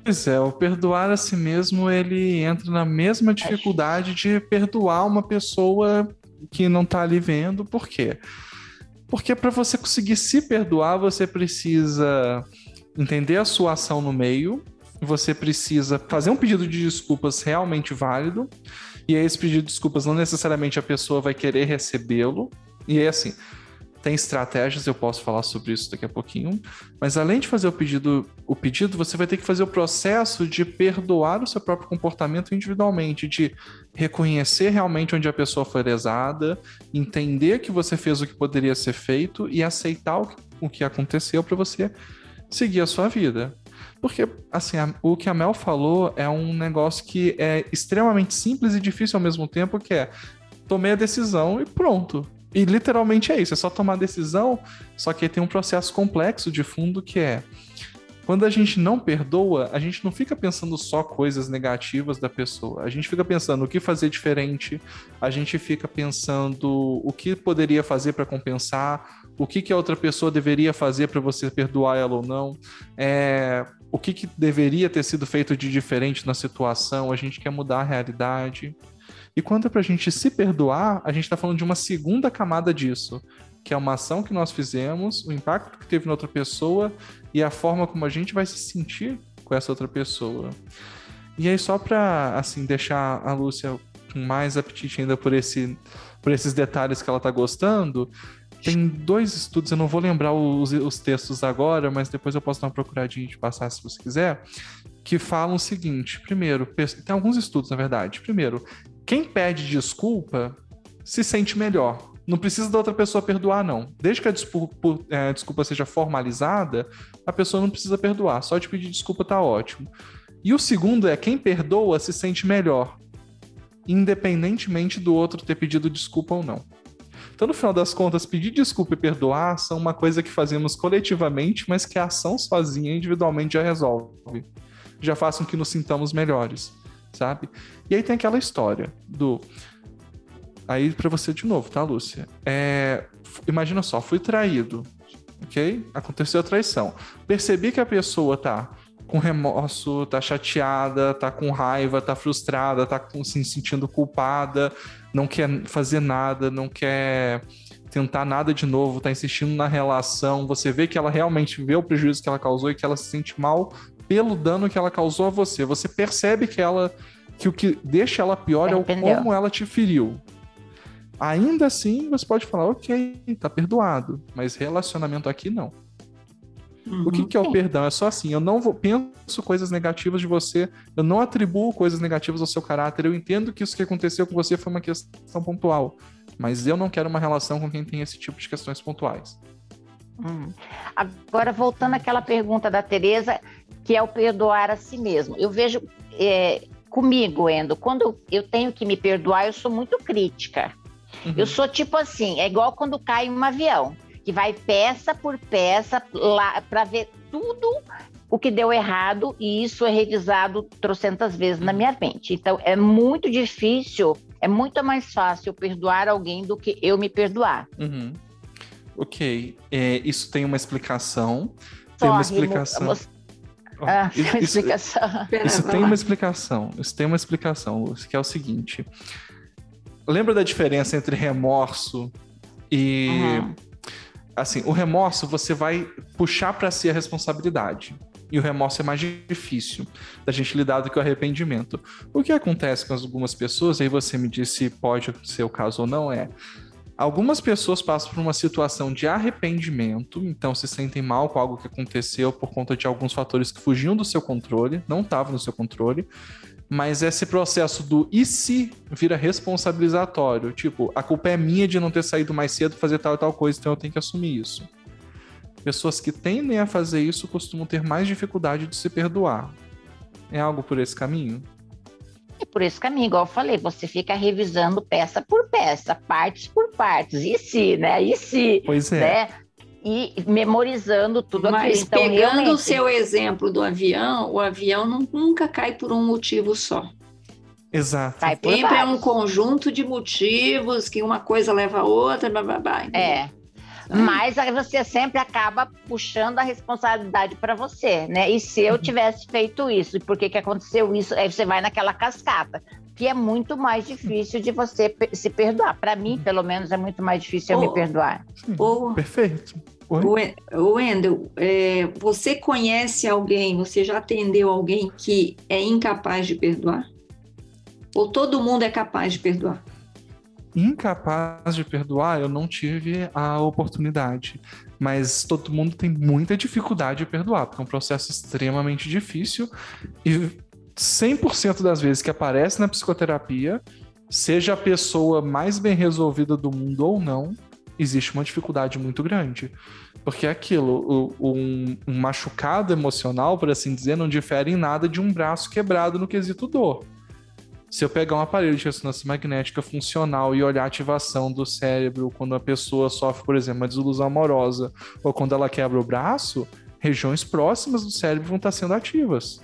Pois é, o perdoar a si mesmo, ele entra na mesma dificuldade de perdoar uma pessoa que não tá ali vendo. Por quê? Porque para você conseguir se perdoar, você precisa entender a sua ação no meio, você precisa fazer um pedido de desculpas realmente válido, e esse pedido de desculpas não necessariamente a pessoa vai querer recebê-lo. E aí, assim, tem estratégias, eu posso falar sobre isso daqui a pouquinho, mas além de fazer o pedido, o pedido, você vai ter que fazer o processo de perdoar o seu próprio comportamento individualmente, de reconhecer realmente onde a pessoa foi lesada, entender que você fez o que poderia ser feito e aceitar o que aconteceu para você seguir a sua vida. Porque, assim, a- o que a Mel falou é um negócio que é extremamente simples e difícil ao mesmo tempo, que é tomei a decisão e pronto. E literalmente é isso, é só tomar a decisão, só que aí tem um processo complexo de fundo que é quando a gente não perdoa, a gente não fica pensando só coisas negativas da pessoa. A gente fica pensando o que fazer diferente, a gente fica pensando o que poderia fazer para compensar, o que, que a outra pessoa deveria fazer para você perdoar ela ou não, é, o que, que deveria ter sido feito de diferente na situação, a gente quer mudar a realidade. E quando é pra gente se perdoar, a gente tá falando de uma segunda camada disso, que é uma ação que nós fizemos, o impacto que teve na outra pessoa e a forma como a gente vai se sentir com essa outra pessoa. E aí, só pra, assim, deixar a Lúcia com mais apetite ainda por, esse, por esses detalhes que ela tá gostando, tem dois estudos, eu não vou lembrar os, os textos agora, mas depois eu posso dar uma procuradinha de passar se você quiser, que falam o seguinte: primeiro, tem alguns estudos, na verdade. Primeiro, quem pede desculpa se sente melhor. Não precisa da outra pessoa perdoar, não. Desde que a desculpa, eh, desculpa seja formalizada, a pessoa não precisa perdoar. Só de pedir desculpa tá ótimo. E o segundo é quem perdoa se sente melhor, independentemente do outro ter pedido desculpa ou não. Então, no final das contas, pedir desculpa e perdoar são uma coisa que fazemos coletivamente, mas que a ação sozinha, individualmente, já resolve. Já faz com que nos sintamos melhores, sabe? E aí tem aquela história do. Aí pra você de novo, tá, Lúcia? É... Imagina só, fui traído, ok? Aconteceu a traição. Percebi que a pessoa tá com remorso, tá chateada, tá com raiva, tá frustrada, tá com- se sentindo culpada, não quer fazer nada, não quer tentar nada de novo, tá insistindo na relação. Você vê que ela realmente vê o prejuízo que ela causou e que ela se sente mal pelo dano que ela causou a você. Você percebe que ela que o que deixa ela pior é o como ela te feriu. Ainda assim, você pode falar, ok, tá perdoado, mas relacionamento aqui não. O que, que é o perdão? É só assim, eu não vou, penso coisas negativas de você, eu não atribuo coisas negativas ao seu caráter, eu entendo que isso que aconteceu com você foi uma questão pontual, mas eu não quero uma relação com quem tem esse tipo de questões pontuais. Hum. Agora, voltando àquela pergunta da Tereza, que é o perdoar a si mesmo. Eu vejo é, comigo, Endo, quando eu tenho que me perdoar, eu sou muito crítica. Uhum. Eu sou tipo assim, é igual quando cai um avião, que vai peça por peça lá para ver tudo o que deu errado e isso é revisado trocentas vezes na minha mente. Então é muito difícil, é muito mais fácil perdoar alguém do que eu me perdoar. Uhum. Ok, é, isso tem uma explicação. Tem uma explicação. você- Ah, tem isso- uma isso- explicação. Isso vai tem uma explicação. Isso tem uma explicação, Lúcio, que é o seguinte. Lembra da diferença entre remorso e. Uhum. Assim, o remorso você vai puxar para si a responsabilidade. E o remorso é mais difícil da gente lidar do que o arrependimento. O que acontece com algumas pessoas, aí você me diz se pode ser o caso ou não, é. Algumas pessoas passam por uma situação de arrependimento, então se sentem mal com algo que aconteceu por conta de alguns fatores que fugiam do seu controle, não estavam no seu controle, mas esse processo do e se vira responsabilizatório, tipo, a culpa é minha de não ter saído mais cedo fazer tal e tal coisa, então eu tenho que assumir isso. Pessoas que tendem a fazer isso costumam ter mais dificuldade de se perdoar. É algo por esse caminho? por esse caminho, igual eu falei, você fica revisando peça por peça, partes por partes, e se, né? E se, Pois é. né? E memorizando tudo Mas aquilo. Então, pegando realmente, o seu exemplo do avião, o avião não- nunca cai por um motivo só. Exato. Cai por Sempre é um conjunto de motivos que uma coisa leva a outra, blá, blá, blá, entendeu? É. Mas aí você sempre acaba puxando a responsabilidade para você, né? E se eu tivesse feito isso, e por que que aconteceu isso? Aí você vai naquela cascata, que é muito mais difícil de você se perdoar. Para mim, pelo menos, é muito mais difícil eu Oh. me perdoar. Sim, Ou, Perfeito. Oi? Wendel, é, você conhece alguém, você já atendeu alguém que é incapaz de perdoar? Ou todo mundo é capaz de perdoar? Incapaz de perdoar, eu não tive a oportunidade. Mas todo mundo tem muita dificuldade de perdoar, porque é um processo extremamente difícil. E 100% das vezes que aparece na psicoterapia, seja a pessoa mais bem resolvida do mundo ou não, existe uma dificuldade muito grande. Porque é aquilo, um, um machucado emocional, por assim dizer, não difere em nada de um braço quebrado no quesito dor. Se eu pegar um aparelho de ressonância magnética funcional e olhar a ativação do cérebro quando a pessoa sofre, por exemplo, uma desilusão amorosa ou quando ela quebra o braço, regiões próximas do cérebro vão estar sendo ativas.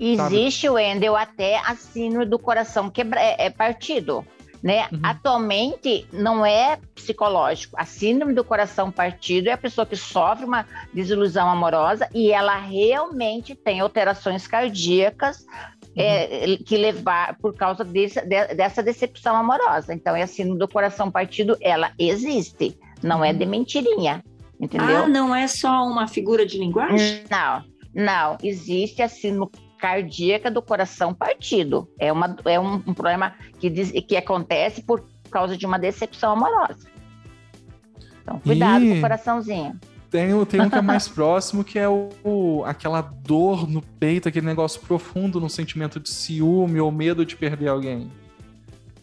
Existe, Wendel, até a síndrome do coração quebra é, é partido. Né? Uhum. Atualmente não é psicológico. A síndrome do coração partido é a pessoa que sofre uma desilusão amorosa e ela realmente tem alterações cardíacas é, que levar por causa desse- de- dessa decepção amorosa. Então, é a síndrome do coração partido, ela existe, não é de mentirinha, entendeu? Ah, não é só uma figura de linguagem? Não, não. Existe a síndrome cardíaca do coração partido. É, uma, é um, um problema que, diz- que acontece por causa de uma decepção amorosa. Então, cuidado Ih. com o coraçãozinho. Tem, o- tem um que é mais próximo, que é o, o- aquela dor no peito, aquele negócio profundo no sentimento de ciúme ou medo de perder alguém.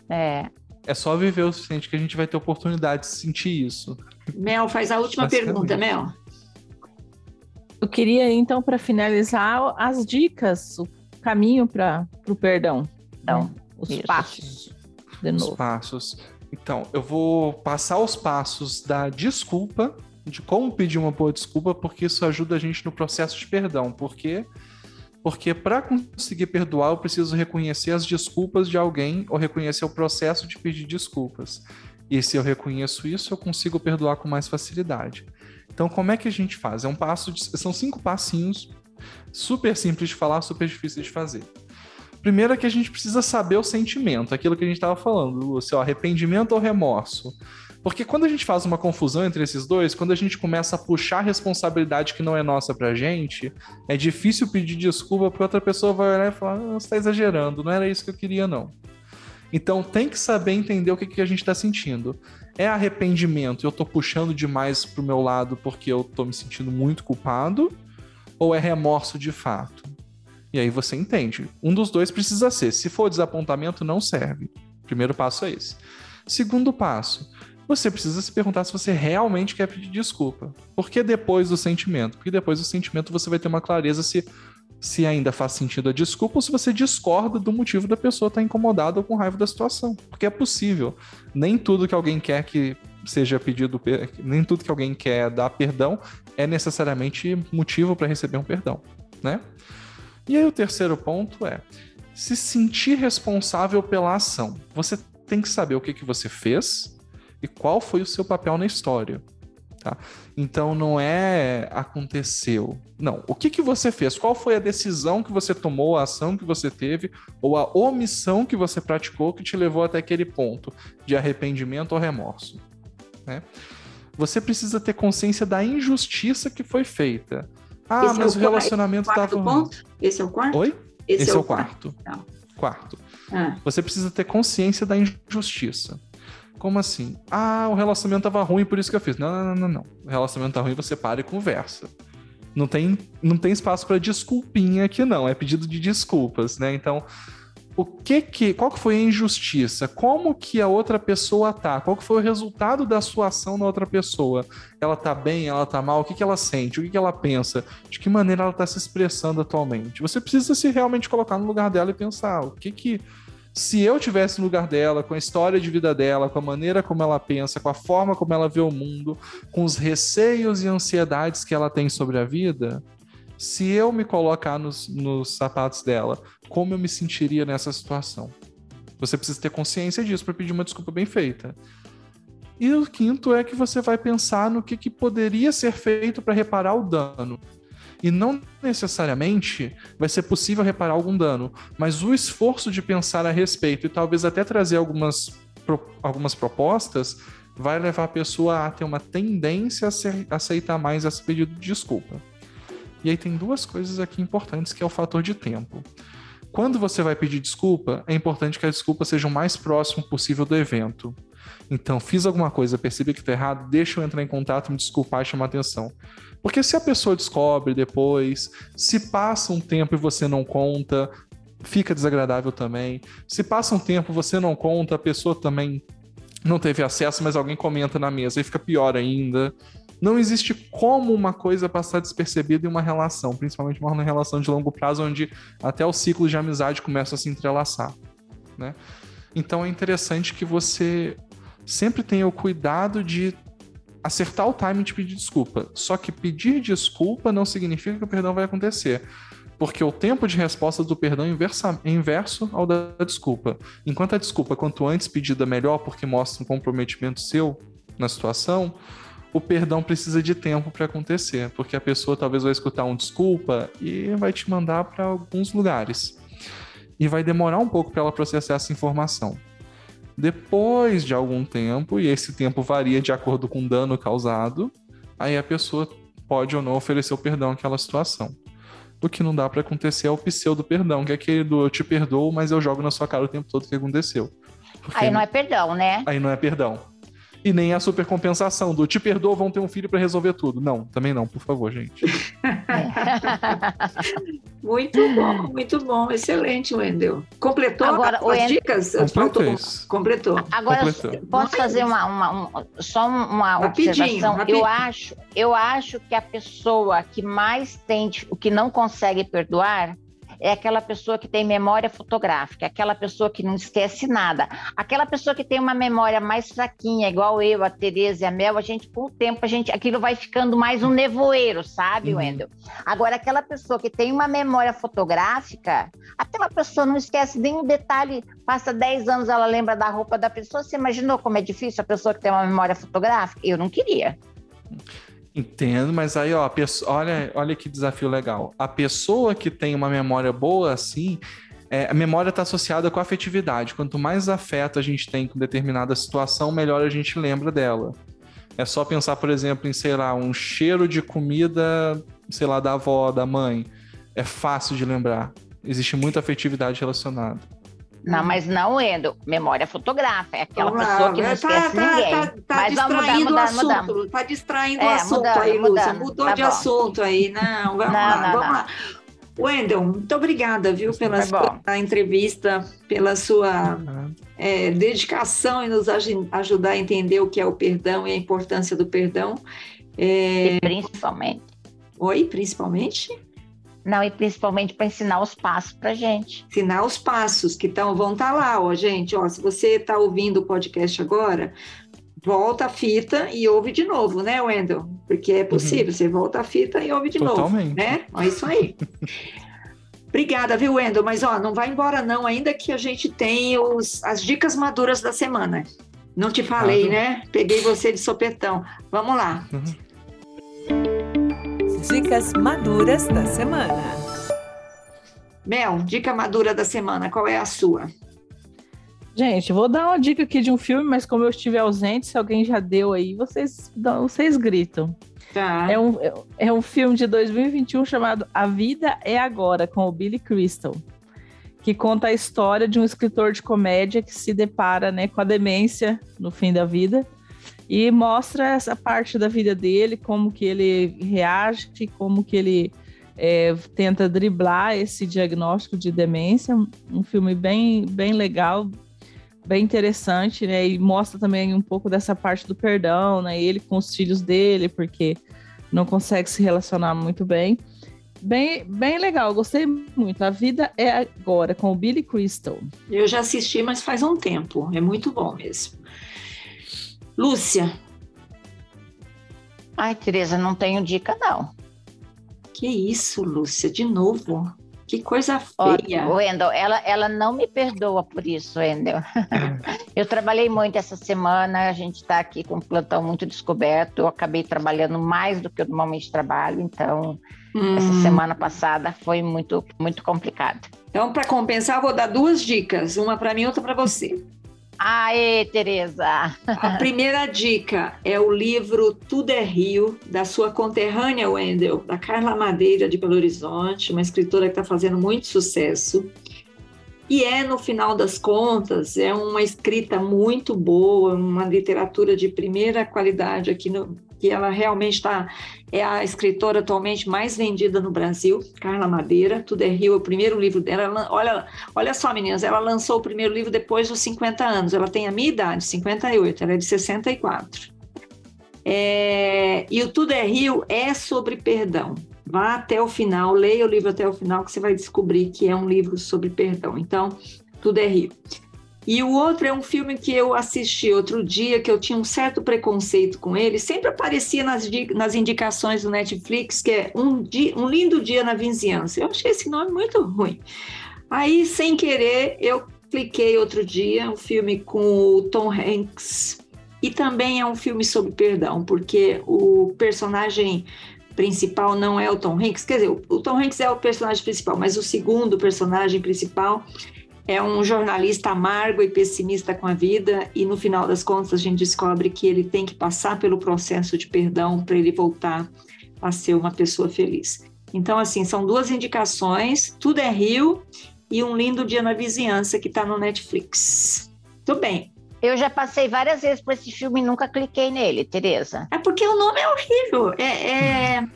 É. É só viver o suficiente que a gente vai ter oportunidade de sentir isso. Mel, faz a última pergunta, Mel. Eu queria, então, para finalizar, as dicas, o caminho para o perdão. Então, os isso. passos. De Os novo. passos. Então, eu vou passar os passos da desculpa, de como pedir uma boa desculpa, porque isso ajuda a gente no processo de perdão. Por quê? Porque para conseguir perdoar, eu preciso reconhecer as desculpas de alguém ou reconhecer o processo de pedir desculpas. E se eu reconheço isso, eu consigo perdoar com mais facilidade. Então, como é que a gente faz? É um passo de, são cinco passinhos, super simples de falar, super difíceis de fazer. Primeiro é que a gente precisa saber o sentimento, aquilo que a gente estava falando, Lúcio, ó, arrependimento ou remorso. Porque quando a gente faz uma confusão entre esses dois, quando a gente começa a puxar a responsabilidade que não é nossa pra gente, é difícil pedir desculpa porque outra pessoa vai olhar e falar: "Ah, você tá exagerando, não era isso que eu queria, não. Então tem que saber entender o que, que a gente está sentindo. É arrependimento, eu tô puxando demais pro meu lado porque eu tô me sentindo muito culpado, ou é remorso de fato? E aí você entende. Um dos dois precisa ser. Se for desapontamento, não serve. Primeiro passo é esse. Segundo passo, você precisa se perguntar se você realmente quer pedir desculpa. Por que depois do sentimento? Porque depois do sentimento você vai ter uma clareza se, se ainda faz sentido a desculpa ou se você discorda do motivo da pessoa estar incomodada ou com raiva da situação. Porque é possível. Nem tudo que alguém quer que seja pedido, nem tudo que alguém quer dar perdão é necessariamente motivo para receber um perdão, né? E aí o terceiro ponto é se sentir responsável pela ação. Você tem que saber o que, que você fez e qual foi o seu papel na história. Tá? Então não é aconteceu. Não. O que, que você fez? Qual foi a decisão que você tomou, a ação que você teve, ou a omissão que você praticou que te levou até aquele ponto de arrependimento ou remorso? Né? Você precisa ter consciência da injustiça que foi feita. Ah, Esse é mas o o quarto- relacionamento Quarto estava. ponto? Esse é o quarto? Oi? Esse, é, o quarto. Tá. Quarto. Ah, Você precisa ter consciência da injustiça. Como assim? Ah, o relacionamento tava ruim, por isso que eu fiz. Não, não, não, não. O relacionamento tá ruim, você para e conversa. Não tem, não tem espaço para desculpinha aqui, não. É pedido de desculpas, né? Então, o que que, qual que foi a injustiça? Como que a outra pessoa tá? Qual que foi o resultado da sua ação na outra pessoa? Ela tá bem? Ela tá mal? O que que ela sente? O que que ela pensa? De que maneira ela tá se expressando atualmente? Você precisa se realmente colocar no lugar dela e pensar o que que Se eu tivesse no lugar dela, com a história de vida dela, com a maneira como ela pensa, com a forma como ela vê o mundo, com os receios e ansiedades que ela tem sobre a vida, se eu me colocar nos, nos sapatos dela, como eu me sentiria nessa situação? Você precisa ter consciência disso para pedir uma desculpa bem feita. E o quinto é que você vai pensar no que, que poderia ser feito para reparar o dano. E não necessariamente vai ser possível reparar algum dano, mas o esforço de pensar a respeito e talvez até trazer algumas, algumas propostas vai levar a pessoa a ter uma tendência a aceitar mais esse pedido de desculpa. E aí tem duas coisas aqui importantes, que é o fator de tempo. Quando você vai pedir desculpa, é importante que a desculpa seja o mais próximo possível do evento. Então, fiz alguma coisa, percebi que está errado, deixa eu entrar em contato, me desculpar e chamar atenção. Porque se a pessoa descobre depois, se passa um tempo e você não conta, fica desagradável também. Se passa um tempo você não conta, a pessoa também não teve acesso, mas alguém comenta na mesa e fica pior ainda. Não existe como uma coisa passar despercebida em uma relação, principalmente uma relação de longo prazo, onde até o ciclo de amizade começa a se entrelaçar. Né? Então é interessante que você sempre tenha o cuidado de acertar o timing de pedir desculpa. Só que pedir desculpa não significa que o perdão vai acontecer. Porque o tempo de resposta do perdão é inverso ao da desculpa. Enquanto a desculpa, quanto antes pedida, melhor, porque mostra um comprometimento seu na situação, o perdão precisa de tempo para acontecer, porque a pessoa talvez vai escutar um desculpa e vai te mandar para alguns lugares. E vai demorar um pouco para ela processar essa informação. Depois de algum tempo, e esse tempo varia de acordo com o dano causado, aí a pessoa pode ou não oferecer o perdão àquela situação. O que não dá para acontecer é o pseudo perdão, que é aquele do eu te perdoo, mas eu jogo na sua cara o tempo todo que aconteceu. Porque aí não é perdão, né? Aí não é perdão e nem a supercompensação do te perdoa, vão ter um filho para resolver tudo. Não, também não, por favor, gente. muito bom, muito bom, excelente, Wendel. Completou Agora, as Wendell... dicas? Completou. Completou. Agora, Completou. posso fazer uma, uma, uma, só uma rapidinho, observação? Rapidinho. Eu acho, eu acho que a pessoa que mais tem, o que não consegue perdoar, é aquela pessoa que tem memória fotográfica, aquela pessoa que não esquece nada, aquela pessoa que tem uma memória mais fraquinha, igual eu, a Tereza e a Mel, a gente, com o tempo, a gente, aquilo vai ficando mais um nevoeiro, sabe, uhum. Wendel? Agora, aquela pessoa que tem uma memória fotográfica, aquela pessoa não esquece nenhum detalhe, passa 10 anos, ela lembra da roupa da pessoa. Você imaginou como é difícil a pessoa que tem uma memória fotográfica? Eu não queria. Entendo, mas aí, ó, pessoa, olha, olha que desafio legal. A pessoa que tem uma memória boa assim, é, a memória está associada com a afetividade. Quanto mais afeto a gente tem com determinada situação, melhor a gente lembra dela. É só pensar, por exemplo, em, sei lá, um cheiro de comida, sei lá, da avó, da mãe. É fácil de lembrar. Existe muita afetividade relacionada. Não, mas não, Endo. Memória fotográfica. É aquela Olá, pessoa que não tá, esquece tá, ninguém. Tá, tá mas distraindo mudar, o assunto. Mudar. Tá distraindo é, o assunto mudando, aí, Lúcia. Mudou tá de bom. assunto aí. Não, vamos não, lá, não, vamos não. lá. Wendel, muito obrigada, viu, pela é sua entrevista, pela sua é, dedicação em nos ajudar a entender o que é o perdão e a importância do perdão. É... E principalmente. Oi, principalmente? Não, e principalmente para ensinar os passos para gente. Ensinar os passos que tão, vão estar tá lá, ó, gente. Ó, se você está ouvindo o podcast agora, volta a fita e ouve de novo, né, Wendel? Porque é possível, uhum. você volta a fita e ouve de Totalmente. novo, né? É isso aí. Obrigada, viu, Wendel? Mas ó, não vai embora não, ainda que a gente tem os, as dicas maduras da semana. Não te falei, né? Peguei você de sopetão. Vamos lá. Uhum. Dicas maduras da semana. Mel, dica madura da semana, qual é a sua? Gente, vou dar uma dica aqui de um filme, mas como eu estiver ausente, se alguém já deu aí, vocês, vocês gritam. Tá. É, um, é um filme de 2021 chamado A Vida é Agora, com o Billy Crystal, que conta a história de um escritor de comédia que se depara né, com a demência no fim da vida e mostra essa parte da vida dele, como que ele reage, como que ele é, tenta driblar esse diagnóstico de demência. Um filme bem, bem legal, bem interessante, né? E mostra também um pouco dessa parte do perdão, né? Ele com os filhos dele, porque não consegue se relacionar muito bem. Bem, bem legal, gostei muito. A vida é agora com o Billy Crystal. Eu já assisti, mas faz um tempo. É muito bom mesmo. Lúcia. Ai, Tereza, não tenho dica, não. Que isso, Lúcia, de novo. Que coisa feia. Ó, Wendel, ela, ela não me perdoa por isso, Wendel. eu trabalhei muito essa semana, a gente está aqui com um plantão muito descoberto. Eu acabei trabalhando mais do que eu normalmente trabalho, então hum. essa semana passada foi muito, muito complicada. Então, para compensar, vou dar duas dicas, uma para mim e outra para você. Aê, Tereza! A primeira dica é o livro Tudo é Rio, da sua conterrânea Wendel, da Carla Madeira de Belo Horizonte, uma escritora que está fazendo muito sucesso. E é, no final das contas, é uma escrita muito boa, uma literatura de primeira qualidade aqui no, que ela realmente está é a escritora atualmente mais vendida no Brasil, Carla Madeira, Tudo é Rio, é o primeiro livro dela. Olha, olha só, meninas, ela lançou o primeiro livro depois dos 50 anos. Ela tem a minha idade, 58, ela é de 64. É, e o Tudo é Rio é sobre perdão. Vá até o final, leia o livro até o final, que você vai descobrir que é um livro sobre perdão. Então, Tudo é Rio. E o outro é um filme que eu assisti outro dia, que eu tinha um certo preconceito com ele, sempre aparecia nas, nas indicações do Netflix, que é um, dia, um Lindo Dia na Vizinhança. Eu achei esse nome muito ruim. Aí, sem querer, eu cliquei outro dia, um filme com o Tom Hanks, e também é um filme sobre perdão, porque o personagem principal não é o Tom Hanks, quer dizer, o Tom Hanks é o personagem principal, mas o segundo personagem principal é um jornalista amargo e pessimista com a vida, e no final das contas a gente descobre que ele tem que passar pelo processo de perdão para ele voltar a ser uma pessoa feliz. Então, assim, são duas indicações: Tudo é Rio e Um Lindo Dia na Vizinhança, que está no Netflix. Tudo bem. Eu já passei várias vezes por esse filme e nunca cliquei nele, Tereza. É porque o nome é horrível. É, é,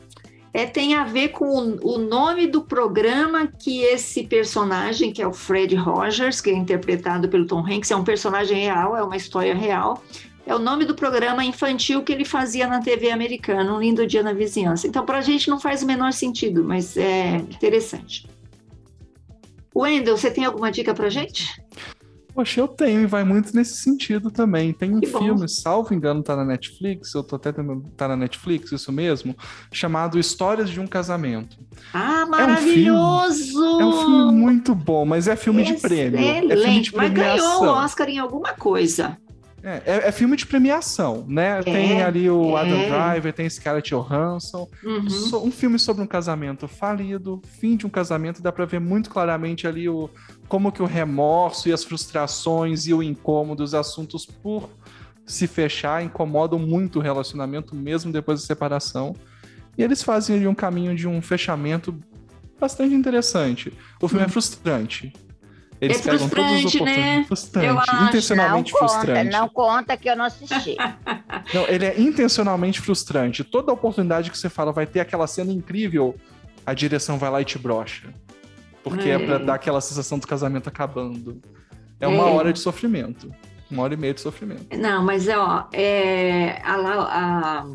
é, tem a ver com o, o, nome do programa que esse personagem, que é o Fred Rogers, que é interpretado pelo Tom Hanks, é um personagem real, é uma história real. É o nome do programa infantil que ele fazia na TV americana, Um Lindo Dia na Vizinhança. Então, para a gente não faz o menor sentido, mas é interessante. Wendel, você tem alguma dica para gente? Poxa, eu tenho, e vai muito nesse sentido também. Tem um que filme, bom. salvo engano, tá na Netflix, eu tô até tentando, tá na Netflix, isso mesmo, chamado Histórias de um Casamento. Ah, maravilhoso! É um filme, é um filme muito bom, mas é filme Excelente. de prêmio. É filme de mas ganhou o Oscar em alguma coisa. É, é, é, filme de premiação, né? É, tem ali o é. Adam Driver, tem Scarlett Johansson. Uhum. Um filme sobre um casamento falido, fim de um casamento, dá para ver muito claramente ali o, como que o remorso e as frustrações e o incômodo, os assuntos por se fechar incomodam muito o relacionamento, mesmo depois da separação. E eles fazem ali um caminho de um fechamento bastante interessante. O filme é uhum. frustrante. Eles é pegam todas as oportunidades. Né? Frustrante, intencionalmente não frustrante. Conta, não conta que eu não assisti. não, ele é intencionalmente frustrante. Toda oportunidade que você fala vai ter aquela cena incrível, a direção vai lá e te brocha. Porque é, é pra dar aquela sensação do casamento acabando. É uma é. hora de sofrimento. Uma hora e meia de sofrimento. Não, mas ó, é, a, a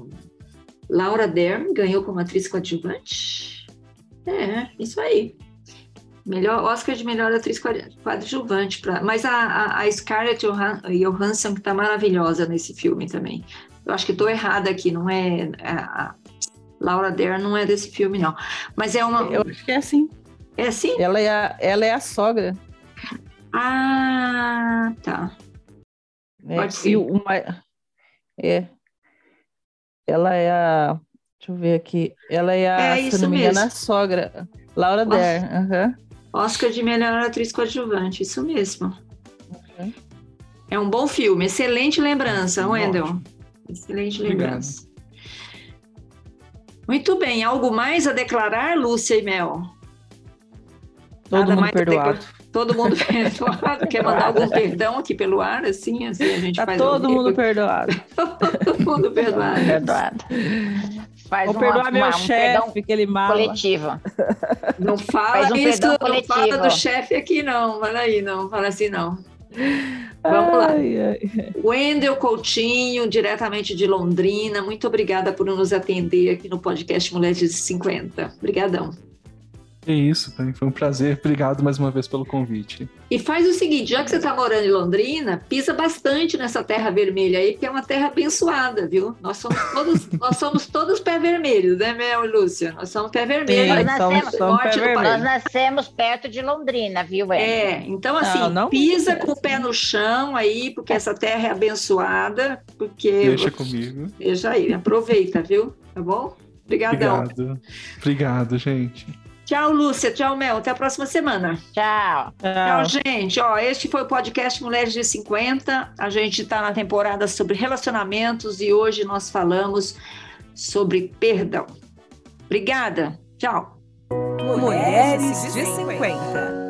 Laura Dern ganhou como atriz coadjuvante. É, isso aí. Melhor Oscar de melhor atriz coadjuvante. Pra, mas a, a, a Scarlett Johansson que tá maravilhosa nesse filme também. Eu acho que estou errada aqui, não é. A, a Laura Dern não é desse filme, não. Mas é uma. Eu acho que é assim. É assim? Ela é a, ela é a sogra. Ah, tá. É, Pode ser. Uma, é. Ela é a. Deixa eu ver aqui. Ela é a, é se não me engano, a sogra. Laura Dern. Uhum. Oscar de melhor atriz coadjuvante, isso mesmo. Uhum. É um bom filme, excelente lembrança, Wendel. Excelente Obrigado. lembrança. Muito bem, algo mais a declarar, Lúcia e Mel? Todo Nada mundo perdoado. Todo mundo perdoado. Quer mandar algum perdão aqui pelo ar, assim, assim a gente tá faz todo mundo perdoado. todo mundo perdoado. perdoado. Faz Vou perdoar meu um chefe, que ele mala. Coletivo. Não fala um isso, não coletivo. fala do chefe aqui, não. Fala aí, não. Fala assim, não. Vamos lá. Ai, ai. Wendel Coutinho, diretamente de Londrina. Muito obrigada por nos atender aqui no podcast Mulheres de 50. Obrigadão. É isso, foi um prazer. Obrigado mais uma vez pelo convite. E faz o seguinte, já que você está morando em Londrina, pisa bastante nessa terra vermelha aí, porque é uma terra abençoada, viu? Nós somos todos, nós somos todos pé vermelho, né, Mel e Lúcia? Nós somos pé vermelho. Sim, nós, nascemos, somos nós nascemos perto de Londrina, viu, Ed? É, então assim, não, não pisa com o pé no chão aí, porque essa terra é abençoada, porque... Deixa comigo. Deixa aí, aproveita, viu? Tá bom? Obrigadão. Obrigado. Obrigado, gente. Tchau, Lúcia. Tchau, Mel. Até a próxima semana. Tchau. Tchau, gente. Ó, este foi o podcast Mulheres de 50. A gente está na temporada sobre relacionamentos e hoje nós falamos sobre perdão. Obrigada. Tchau. Mulheres de 50.